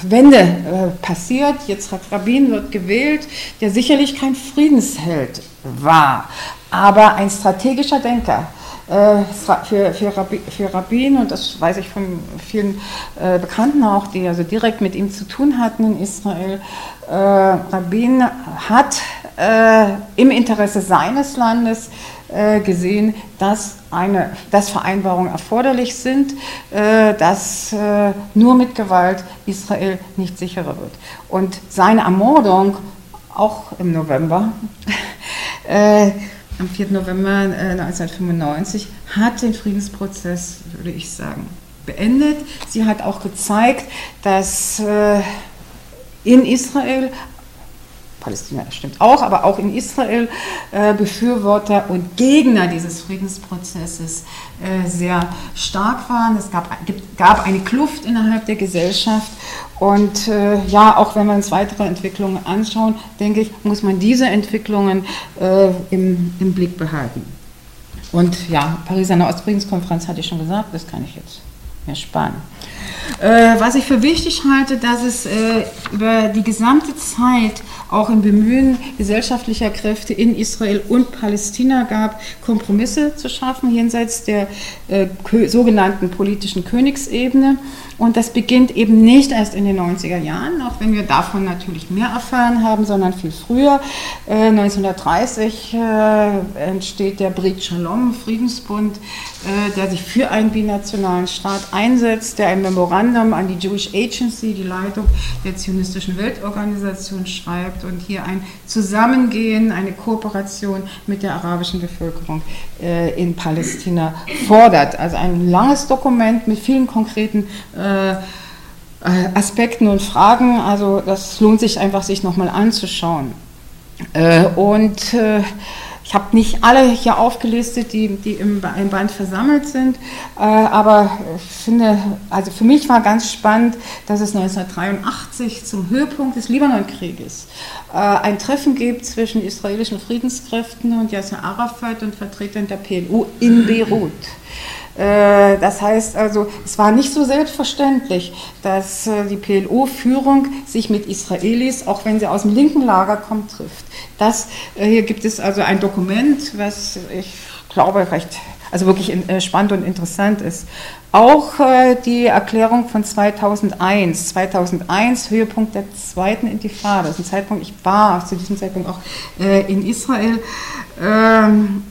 Wende äh, passiert. Jetzt Rabin wird gewählt, der sicherlich kein Friedensheld war, aber ein strategischer Denker. Äh, für, für, für Rabin, und das weiß ich von vielen Bekannten auch, die also direkt mit ihm zu tun hatten in Israel, Rabin hat im Interesse seines Landes äh, gesehen, dass, eine, dass Vereinbarungen erforderlich sind, äh, dass äh, nur mit Gewalt Israel nicht sicherer wird. Und seine Ermordung, auch im November, am 4. November 1995, hat den Friedensprozess, würde ich sagen, beendet. Sie hat auch gezeigt, dass in Israel Palästina stimmt auch, aber auch in Israel äh, Befürworter und Gegner dieses Friedensprozesses äh, sehr stark waren. Es gab, gab eine Kluft innerhalb der Gesellschaft und äh, ja, auch wenn wir uns weitere Entwicklungen anschauen, denke ich, muss man diese Entwicklungen äh, im, im Blick behalten. Und ja, Pariser Nahostfriedenskonferenz hatte ich schon gesagt, das kann ich jetzt mehr sparen. Äh, was ich für wichtig halte, dass es äh, über die gesamte Zeit auch im Bemühen gesellschaftlicher Kräfte in Israel und Palästina gab, Kompromisse zu schaffen jenseits der äh, sogenannten politischen Königsebene. Und das beginnt eben nicht erst in den 90er Jahren, auch wenn wir davon natürlich mehr erfahren haben, sondern viel früher. Äh, 1930 äh, entsteht der Brit Shalom, Friedensbund, äh, der sich für einen binationalen Staat einsetzt, der ein Memorandum an die Jewish Agency, die Leitung der zionistischen Weltorganisation, schreibt und hier ein Zusammengehen, eine Kooperation mit der arabischen Bevölkerung äh, in Palästina fordert. Also ein langes Dokument mit vielen konkreten äh, Aspekten und Fragen. Also das lohnt sich einfach, sich nochmal anzuschauen. Und ich habe nicht alle hier aufgelistet, die, die im, im Band versammelt sind, äh, aber ich finde, also für mich war ganz spannend, dass es 1983 zum Höhepunkt des Libanonkrieges äh, ein Treffen gibt zwischen israelischen Friedenskräften und Yasser Arafat und Vertretern der PLO in Beirut. Äh, das heißt also, es war nicht so selbstverständlich, dass äh, die PLO-Führung sich mit Israelis, auch wenn sie aus dem linken Lager kommt, trifft. Das, äh, hier gibt es also ein Dokument, was ich glaube recht, also wirklich spannend und interessant ist. Auch die Erklärung von 2001, 2001 Höhepunkt der zweiten Intifada, das ist ein Zeitpunkt, ich war zu diesem Zeitpunkt auch in Israel. Ähm,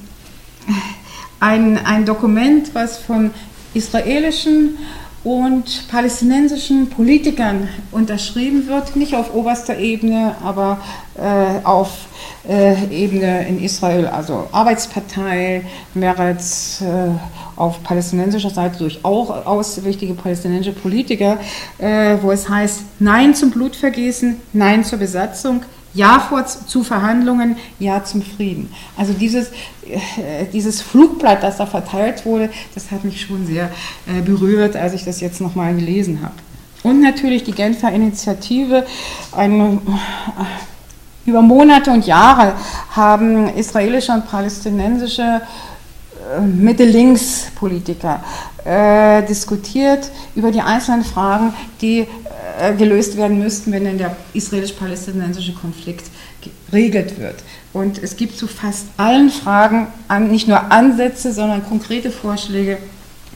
ein, ein Dokument, was von israelischen und palästinensischen Politikern unterschrieben wird, nicht auf oberster Ebene, aber äh, auf äh, Ebene in Israel, also Arbeitspartei, Meretz, äh, auf palästinensischer Seite durchaus wichtige palästinensische Politiker, äh, wo es heißt, Nein zum Blutvergießen, Nein zur Besatzung, ja vor, zu Verhandlungen, Ja zum Frieden. Also dieses, äh, dieses Flugblatt, das da verteilt wurde, das hat mich schon sehr äh, berührt, als ich das jetzt nochmal gelesen habe. Und natürlich die Genfer Initiative, eine, äh, über Monate und Jahre haben israelische und palästinensische Mitte-Links-Politiker äh, diskutiert über die einzelnen Fragen, die äh, gelöst werden müssten, wenn denn der israelisch-palästinensische Konflikt geregelt wird. Und es gibt zu fast allen Fragen an, nicht nur Ansätze, sondern konkrete Vorschläge,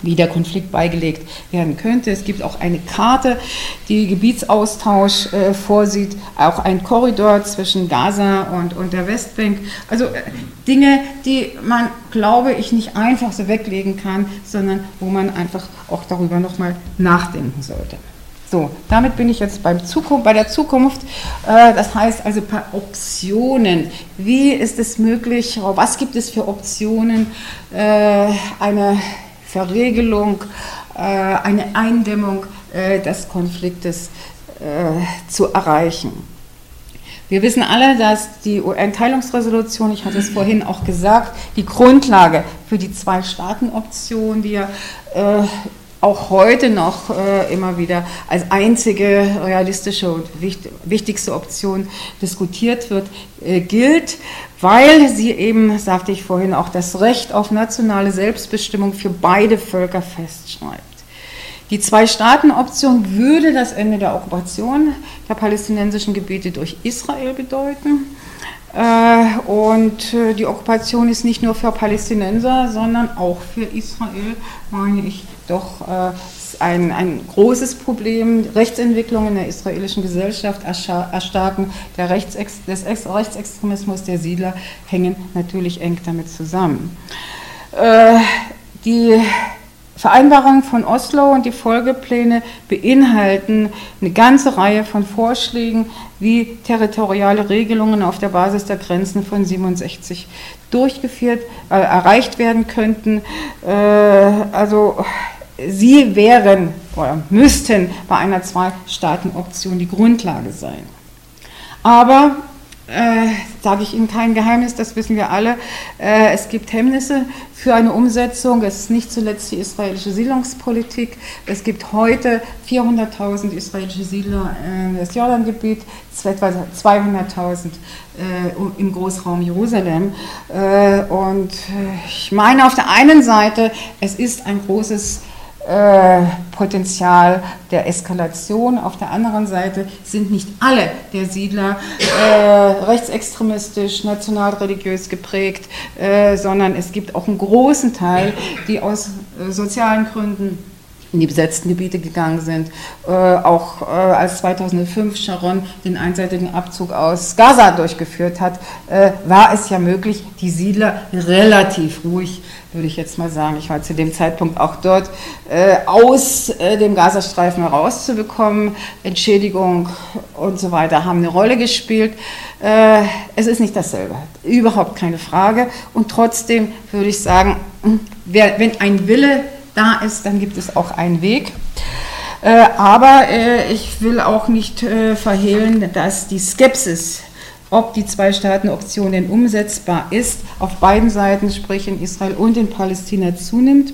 wie der Konflikt beigelegt werden könnte. Es gibt auch eine Karte, die Gebietsaustausch äh, vorsieht, auch ein Korridor zwischen Gaza und, und der Westbank. Also äh, Dinge, die man, glaube ich, nicht einfach so weglegen kann, sondern wo man einfach auch darüber nochmal nachdenken sollte. So, damit bin ich jetzt beim Zukunft, bei der Zukunft. Äh, das heißt also paar Optionen. Wie ist es möglich, was gibt es für Optionen, äh, eine Verregelung, äh, eine Eindämmung des Konfliktes zu erreichen? Wir wissen alle, dass die UN-Teilungsresolution, ich hatte es vorhin auch gesagt, die Grundlage für die Zwei-Staaten-Option, die ja auch heute noch äh, immer wieder als einzige realistische und wichtigste Option diskutiert wird, äh, gilt, weil sie eben, sagte ich vorhin, auch das Recht auf nationale Selbstbestimmung für beide Völker festschreibt. Die Zwei-Staaten-Option würde das Ende der Okkupation der palästinensischen Gebiete durch Israel bedeuten. Äh, und äh, die Okkupation ist nicht nur für Palästinenser, sondern auch für Israel, meine ich, doch äh, ein, ein großes Problem. Rechtsentwicklungen in der israelischen Gesellschaft erstarken der Rechtsex des Rechtsextremismus der Siedler hängen natürlich eng damit zusammen. Die Vereinbarung von Oslo und die Folgepläne beinhalten eine ganze Reihe von Vorschlägen, wie territoriale Regelungen auf der Basis der Grenzen von 67 durchgeführt, äh, erreicht werden könnten. Äh, also sie wären oder müssten bei einer Zwei-Staaten-Option die Grundlage sein. Aber äh, sage ich Ihnen kein Geheimnis, das wissen wir alle. Äh, es gibt Hemmnisse für eine Umsetzung. Es ist nicht zuletzt die israelische Siedlungspolitik. Es gibt heute 400.000 israelische Siedler im Westjordangebiet, etwa 200.000 äh, im Großraum Jerusalem. Äh, und äh, ich meine auf der einen Seite, es ist ein großes äh, Potenzial der Eskalation. Auf der anderen Seite sind nicht alle der Siedler äh, rechtsextremistisch, nationalreligiös geprägt, äh, sondern es gibt auch einen großen Teil, die aus äh, sozialen Gründen in die besetzten Gebiete gegangen sind. Äh, auch äh, als 2005 Sharon den einseitigen Abzug aus Gaza durchgeführt hat, äh, war es ja möglich, die Siedler relativ ruhig, würde ich jetzt mal sagen, ich war zu dem Zeitpunkt auch dort, äh, aus äh, dem Gazastreifen herauszubekommen. Entschädigung und so weiter haben eine Rolle gespielt. Äh, es ist nicht dasselbe, überhaupt keine Frage. Und trotzdem würde ich sagen, wer, wenn ein Wille da ist, dann gibt es auch einen Weg. Äh, aber äh, ich will auch nicht äh, verhehlen, dass die Skepsis, ob die Zwei-Staaten-Option denn umsetzbar ist, auf beiden Seiten, sprich in Israel und in Palästina, zunimmt.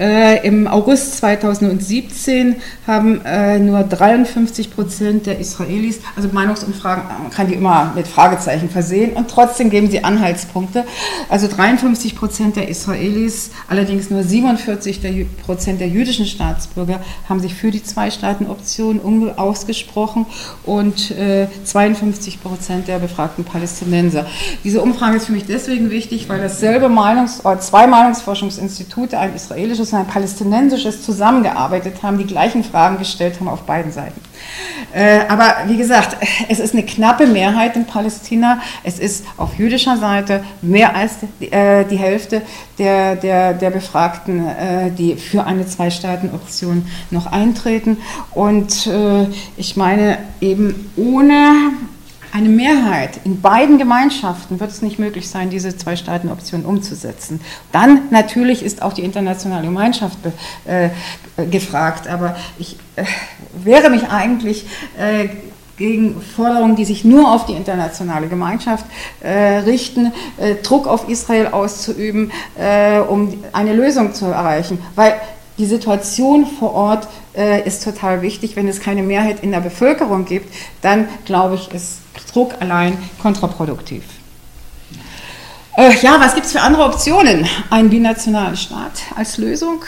Äh, Im August 2017 haben äh, nur 53 Prozent der Israelis, also Meinungsumfragen man kann die immer mit Fragezeichen versehen und trotzdem geben sie Anhaltspunkte. Also 53 Prozent der Israelis, allerdings nur 47 Prozent der jüdischen Staatsbürger haben sich für die Zwei-Staaten-Option ausgesprochen und äh, 52 Prozent der befragten Palästinenser. Diese Umfrage ist für mich deswegen wichtig, weil dasselbe Meinungs- oder zwei Meinungsforschungsinstitute, ein israelisches ein palästinensisches zusammengearbeitet haben, die gleichen Fragen gestellt haben auf beiden Seiten. Äh, aber wie gesagt, es ist eine knappe Mehrheit in Palästina. Es ist auf jüdischer Seite mehr als die, äh, die Hälfte der, der, der Befragten, äh, die für eine Zwei-Staaten-Option noch eintreten. Und äh, ich meine, eben ohne eine Mehrheit in beiden Gemeinschaften wird es nicht möglich sein, diese Zwei-Staaten-Option umzusetzen. Dann natürlich ist auch die internationale Gemeinschaft äh, gefragt, aber ich äh, wehre mich eigentlich äh, gegen Forderungen, die sich nur auf die internationale Gemeinschaft äh, richten, äh, Druck auf Israel auszuüben, äh, um eine Lösung zu erreichen. Weil die Situation vor Ort äh, ist total wichtig. Wenn es keine Mehrheit in der Bevölkerung gibt, dann glaube ich, ist Druck allein kontraproduktiv. Äh, ja, was gibt es für andere Optionen? Ein binationalen Staat als Lösung.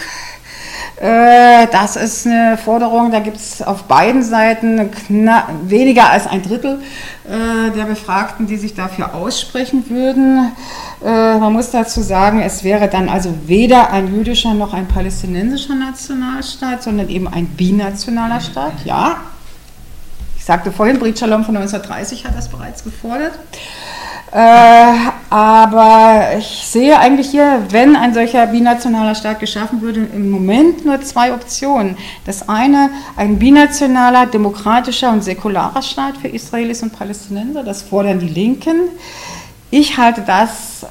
Äh, das ist eine Forderung, da gibt es auf beiden Seiten weniger als ein Drittel äh, der Befragten, die sich dafür aussprechen würden. Äh, man muss dazu sagen, es wäre dann also weder ein jüdischer noch ein palästinensischer Nationalstaat, sondern eben ein binationaler Staat. Ja, ich sagte vorhin, Brit Shalom von 1930 hat das bereits gefordert. Äh, aber ich sehe eigentlich hier, wenn ein solcher binationaler Staat geschaffen würde, im Moment nur zwei Optionen. Das eine, ein binationaler, demokratischer und säkularer Staat für Israelis und Palästinenser, das fordern die Linken. Ich halte das äh,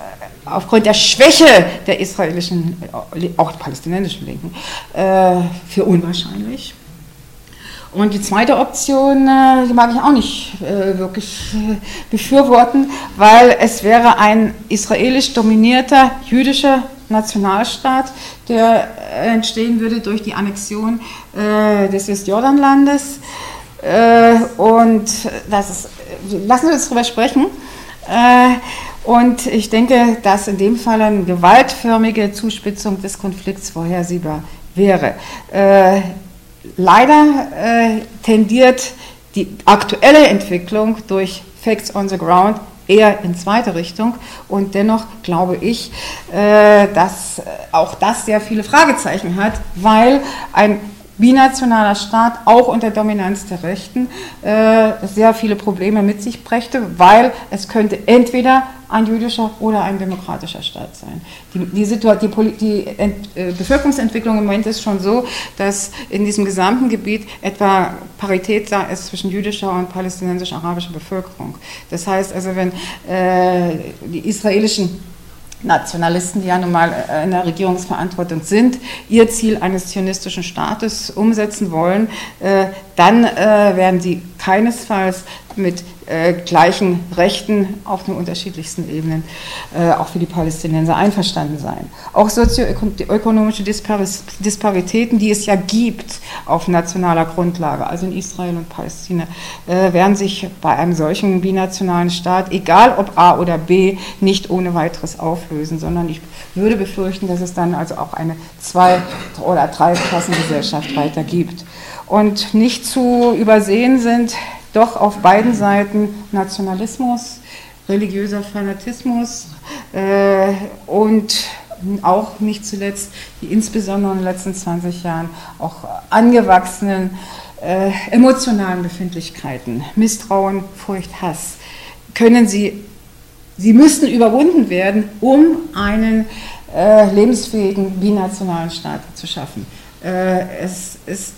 aufgrund der Schwäche der israelischen, äh, auch palästinensischen Linken, äh, für unwahrscheinlich. Und die zweite Option, äh, die mag ich auch nicht äh, wirklich äh, befürworten, weil es wäre ein israelisch dominierter jüdischer Nationalstaat, der entstehen würde durch die Annexion des Westjordanlandes. Und das ist, lassen wir uns darüber sprechen. Und ich denke, dass in dem Fall eine gewaltförmige Zuspitzung des Konflikts vorhersehbar wäre. Äh, leider äh, tendiert die aktuelle Entwicklung durch Facts on the Ground eher in zweite Richtung. Und dennoch glaube ich, äh, dass auch das sehr viele Fragezeichen hat, weil ein binationaler Staat auch unter Dominanz der Rechten äh, sehr viele Probleme mit sich brächte, weil es könnte entweder ein jüdischer oder ein demokratischer Staat sein. Die, die, die, die Ent, äh, Bevölkerungsentwicklung im Moment ist schon so, dass in diesem gesamten Gebiet etwa Parität da ist zwischen jüdischer und palästinensisch-arabischer Bevölkerung. Das heißt also, wenn äh, die israelischen Nationalisten, die ja nun mal äh, in der Regierungsverantwortung sind, ihr Ziel eines zionistischen Staates umsetzen wollen, äh, dann äh, werden sie keinesfalls mit äh, gleichen Rechten auf den unterschiedlichsten Ebenen äh, auch für die Palästinenser einverstanden sein. Auch sozioökonomische Disparitäten, die es ja gibt auf nationaler Grundlage, also in Israel und Palästina, äh, werden sich bei einem solchen binationalen Staat, egal ob A oder B, nicht ohne weiteres auflösen, sondern ich würde befürchten, dass es dann also auch eine Zwei- oder Dreiklassengesellschaft weiter gibt. Und nicht zu übersehen sind doch auf beiden Seiten Nationalismus, religiöser Fanatismus äh, und auch nicht zuletzt die insbesondere in den letzten 20 Jahren auch angewachsenen äh, emotionalen Befindlichkeiten, Misstrauen, Furcht, Hass, können sie, sie müssten überwunden werden, um einen äh, lebensfähigen binationalen Staat zu schaffen. Äh, es ist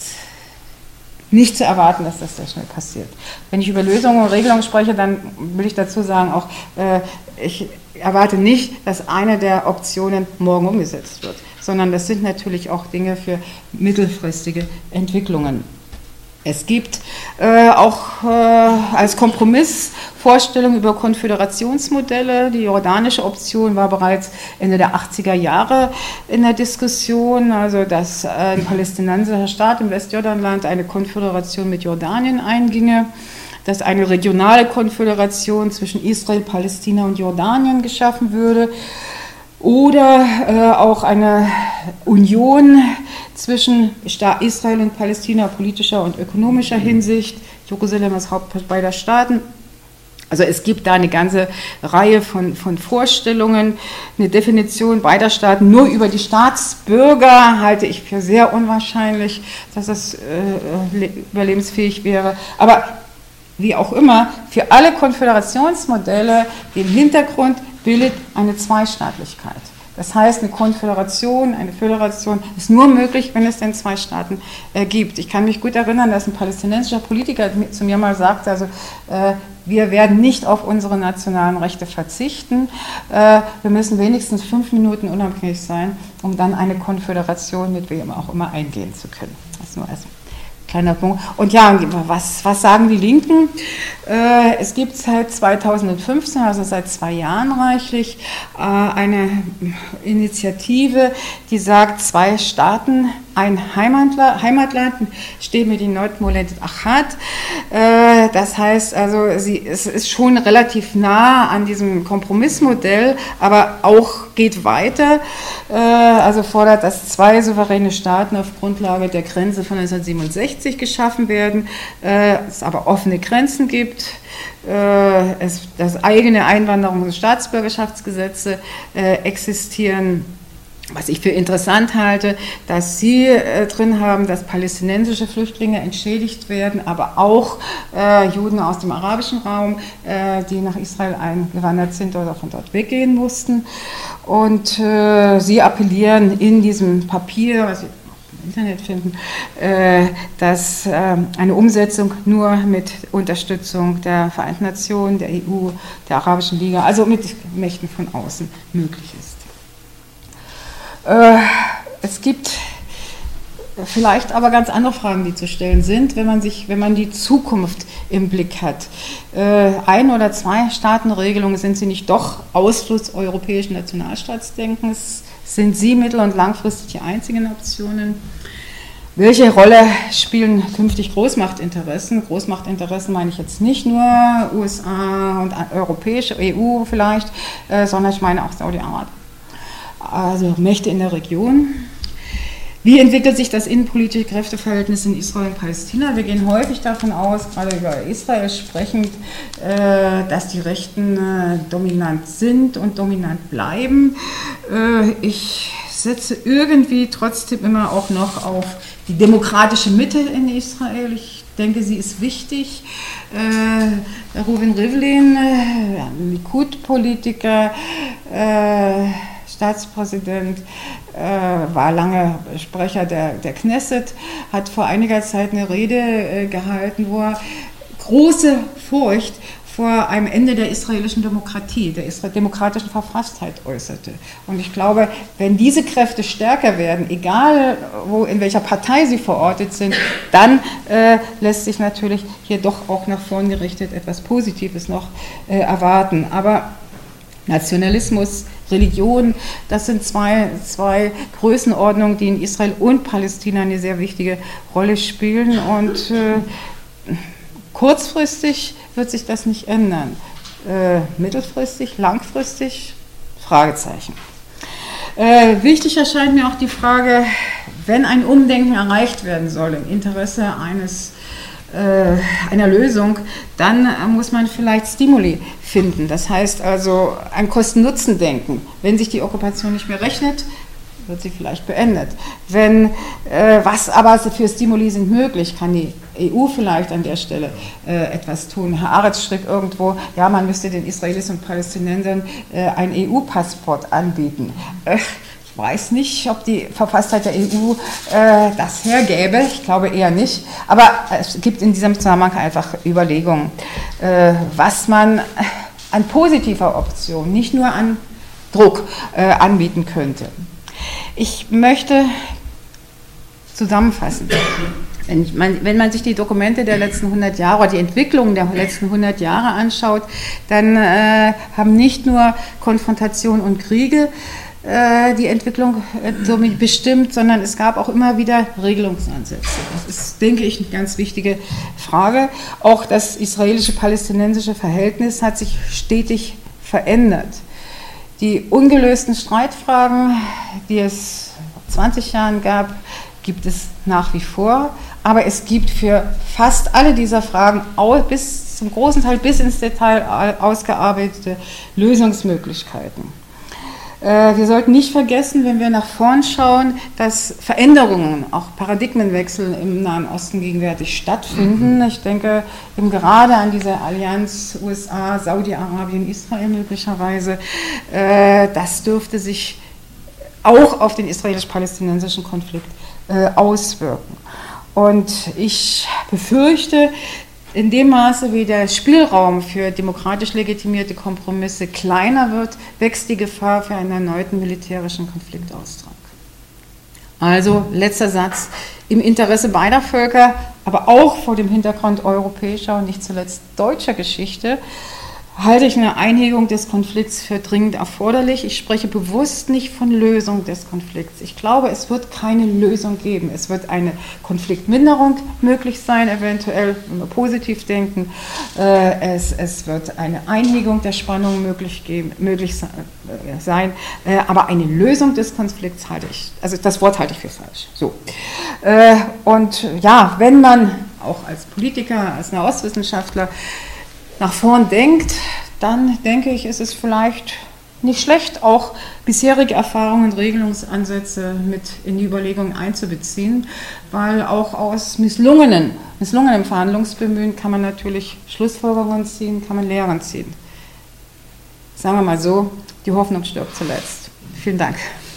nicht zu erwarten, dass das sehr schnell passiert. Wenn ich über Lösungen und Regelungen spreche, dann will ich dazu sagen, auch äh, ich erwarte nicht, dass eine der Optionen morgen umgesetzt wird, sondern das sind natürlich auch Dinge für mittelfristige Entwicklungen. Es gibt äh, auch äh, als Kompromiss Vorstellungen über Konföderationsmodelle. Die jordanische Option war bereits Ende der 80er Jahre in der Diskussion, also dass äh, ein palästinensischer Staat im Westjordanland eine Konföderation mit Jordanien einginge dass eine regionale Konföderation zwischen Israel, Palästina und Jordanien geschaffen würde oder äh, auch eine Union zwischen Israel und Palästina politischer und ökonomischer Hinsicht. Jerusalem als Hauptstadt beider Staaten. Also es gibt da eine ganze Reihe von, von Vorstellungen. Eine Definition beider Staaten nur über die Staatsbürger halte ich für sehr unwahrscheinlich, dass das äh, überlebensfähig wäre. Aber wie auch immer, für alle Konföderationsmodelle den Hintergrund bildet eine Zweistaatlichkeit. Das heißt, eine Konföderation, eine Föderation ist nur möglich, wenn es denn zwei Staaten äh, gibt. Ich kann mich gut erinnern, dass ein palästinensischer Politiker zu mir mal sagte, also äh, wir werden nicht auf unsere nationalen Rechte verzichten. Äh, wir müssen wenigstens fünf Minuten unabhängig sein, um dann eine Konföderation mit wem auch immer eingehen zu können. Das nur als kleiner Punkt. Und ja, was, was sagen die Linken? Äh, es gibt seit 2015, also seit zwei Jahren reichlich, äh, eine Initiative, die sagt, zwei Staaten, ein Heimatland, Heimatland steht mit den Nordmolet Achat. Äh, das heißt also, sie, es ist schon relativ nah an diesem Kompromissmodell, aber auch geht weiter. Also fordert, dass zwei souveräne Staaten auf Grundlage der Grenze von 1967 geschaffen werden, es aber offene Grenzen gibt äh, es, das eigene Einwanderungs- und Staatsbürgerschaftsgesetze äh, existieren. Was ich für interessant halte, dass Sie äh, drin haben, dass palästinensische Flüchtlinge entschädigt werden, aber auch äh, Juden aus dem arabischen Raum, äh, die nach Israel eingewandert sind oder von dort weggehen mussten. Und äh, Sie appellieren in diesem Papier, was Internet finden, äh, dass ähm, eine Umsetzung nur mit Unterstützung der Vereinten Nationen, der EU, der Arabischen Liga, also mit Mächten von außen möglich ist. Äh, es gibt vielleicht aber ganz andere Fragen, die zu stellen sind, wenn man sich, wenn man die Zukunft im Blick hat. Äh, ein oder zwei Staatenregelungen sind sie nicht doch Ausfluss europäischen Nationalstaatsdenkens Sind sie mittel- und langfristig die einzigen Optionen? Welche Rolle spielen künftig Großmachtinteressen? Großmachtinteressen meine ich jetzt nicht nur USA und europäische EU vielleicht, äh, sondern ich meine auch Saudi-Arabien. Also Mächte in der Region. Wie entwickelt sich das innenpolitische Kräfteverhältnis in Israel und Palästina? Wir gehen häufig davon aus, gerade über Israel sprechend, äh, dass die Rechten äh, dominant sind und dominant bleiben. Äh, ich setze irgendwie trotzdem immer auch noch auf die demokratische Mitte in Israel. Ich denke, sie ist wichtig. Reuven Rivlin, Likud-Politiker, Staatspräsident, äh, war lange Sprecher der, der Knesset, hat vor einiger Zeit eine Rede äh, gehalten, wo er große Furcht vor einem Ende der israelischen Demokratie, der demokratischen Verfasstheit äußerte. Und ich glaube, wenn diese Kräfte stärker werden, egal wo, in welcher Partei sie verortet sind, dann äh, lässt sich natürlich hier doch auch nach vorn gerichtet etwas Positives noch äh, erwarten. Aber Nationalismus, Religion, das sind zwei, zwei Größenordnungen, die in Israel und Palästina eine sehr wichtige Rolle spielen. Und äh, kurzfristig wird sich das nicht ändern. Äh, mittelfristig, langfristig, Fragezeichen. Äh, wichtig erscheint mir auch die Frage, wenn ein Umdenken erreicht werden soll im Interesse eines einer Lösung, dann äh, muss man vielleicht Stimuli finden. Das heißt also ein Kosten-Nutzen-Denken. Wenn sich die Okkupation nicht mehr rechnet, wird sie vielleicht beendet. Wenn, äh, was aber für Stimuli sind möglich, kann die EU vielleicht an der Stelle äh, etwas tun. Herr Aretz schrieb irgendwo, ja, man müsste den Israelis und Palästinensern äh, ein EU-Passport anbieten. Äh, weiß nicht, ob die Verfasstheit der EU äh, das hergäbe. Ich glaube eher nicht. Aber es gibt in diesem Zusammenhang einfach Überlegungen, äh, was man an positiver Option, nicht nur an Druck anbieten könnte. Ich möchte zusammenfassen. Wenn man, wenn man, sich die Dokumente der letzten 100 Jahre oder die Entwicklung der letzten 100 Jahre anschaut, dann äh, haben nicht nur Konfrontation und Kriege äh, die Entwicklung äh, somit bestimmt, sondern es gab auch immer wieder Regelungsansätze. Das ist, denke ich, eine ganz wichtige Frage. Auch das israelische-palästinensische Verhältnis hat sich stetig verändert. Die ungelösten Streitfragen, die es vor 20 Jahren gab, gibt es nach wie vor. Aber es gibt für fast alle dieser Fragen bis zum großen Teil bis ins Detail ausgearbeitete Lösungsmöglichkeiten. Äh, wir sollten nicht vergessen, wenn wir nach vorn schauen, dass Veränderungen, auch Paradigmenwechsel im Nahen Osten gegenwärtig stattfinden. Ich denke eben gerade an diese Allianz USA, Saudi-Arabien, Israel möglicherweise. Äh, das dürfte sich auch auf den israelisch-palästinensischen Konflikt äh, auswirken. Und ich befürchte, in dem Maße, wie der Spielraum für demokratisch legitimierte Kompromisse kleiner wird, wächst die Gefahr für einen erneuten militärischen Konfliktaustrag. Also letzter Satz, im Interesse beider Völker, aber auch vor dem Hintergrund europäischer und nicht zuletzt deutscher Geschichte, halte ich eine Einhegung des Konflikts für dringend erforderlich. Ich spreche bewusst nicht von Lösung des Konflikts. Ich glaube, es wird keine Lösung geben. Es wird eine Konfliktminderung möglich sein, eventuell, wenn wir positiv denken. Äh, es, es wird eine Einhegung der Spannungen möglich, geben, möglich äh, sein. Äh, aber eine Lösung des Konflikts halte ich, also das Wort halte ich für falsch. So. Und ja, wenn man auch als Politiker, als Nahostwissenschaftler, nach vorn denkt, dann denke ich, ist es vielleicht nicht schlecht, auch bisherige Erfahrungen und Regelungsansätze mit in die Überlegungen einzubeziehen, weil auch aus misslungenen, misslungenem Verhandlungsbemühen kann man natürlich Schlussfolgerungen ziehen, kann man Lehren ziehen. Sagen wir mal so, die Hoffnung stirbt zuletzt. Vielen Dank.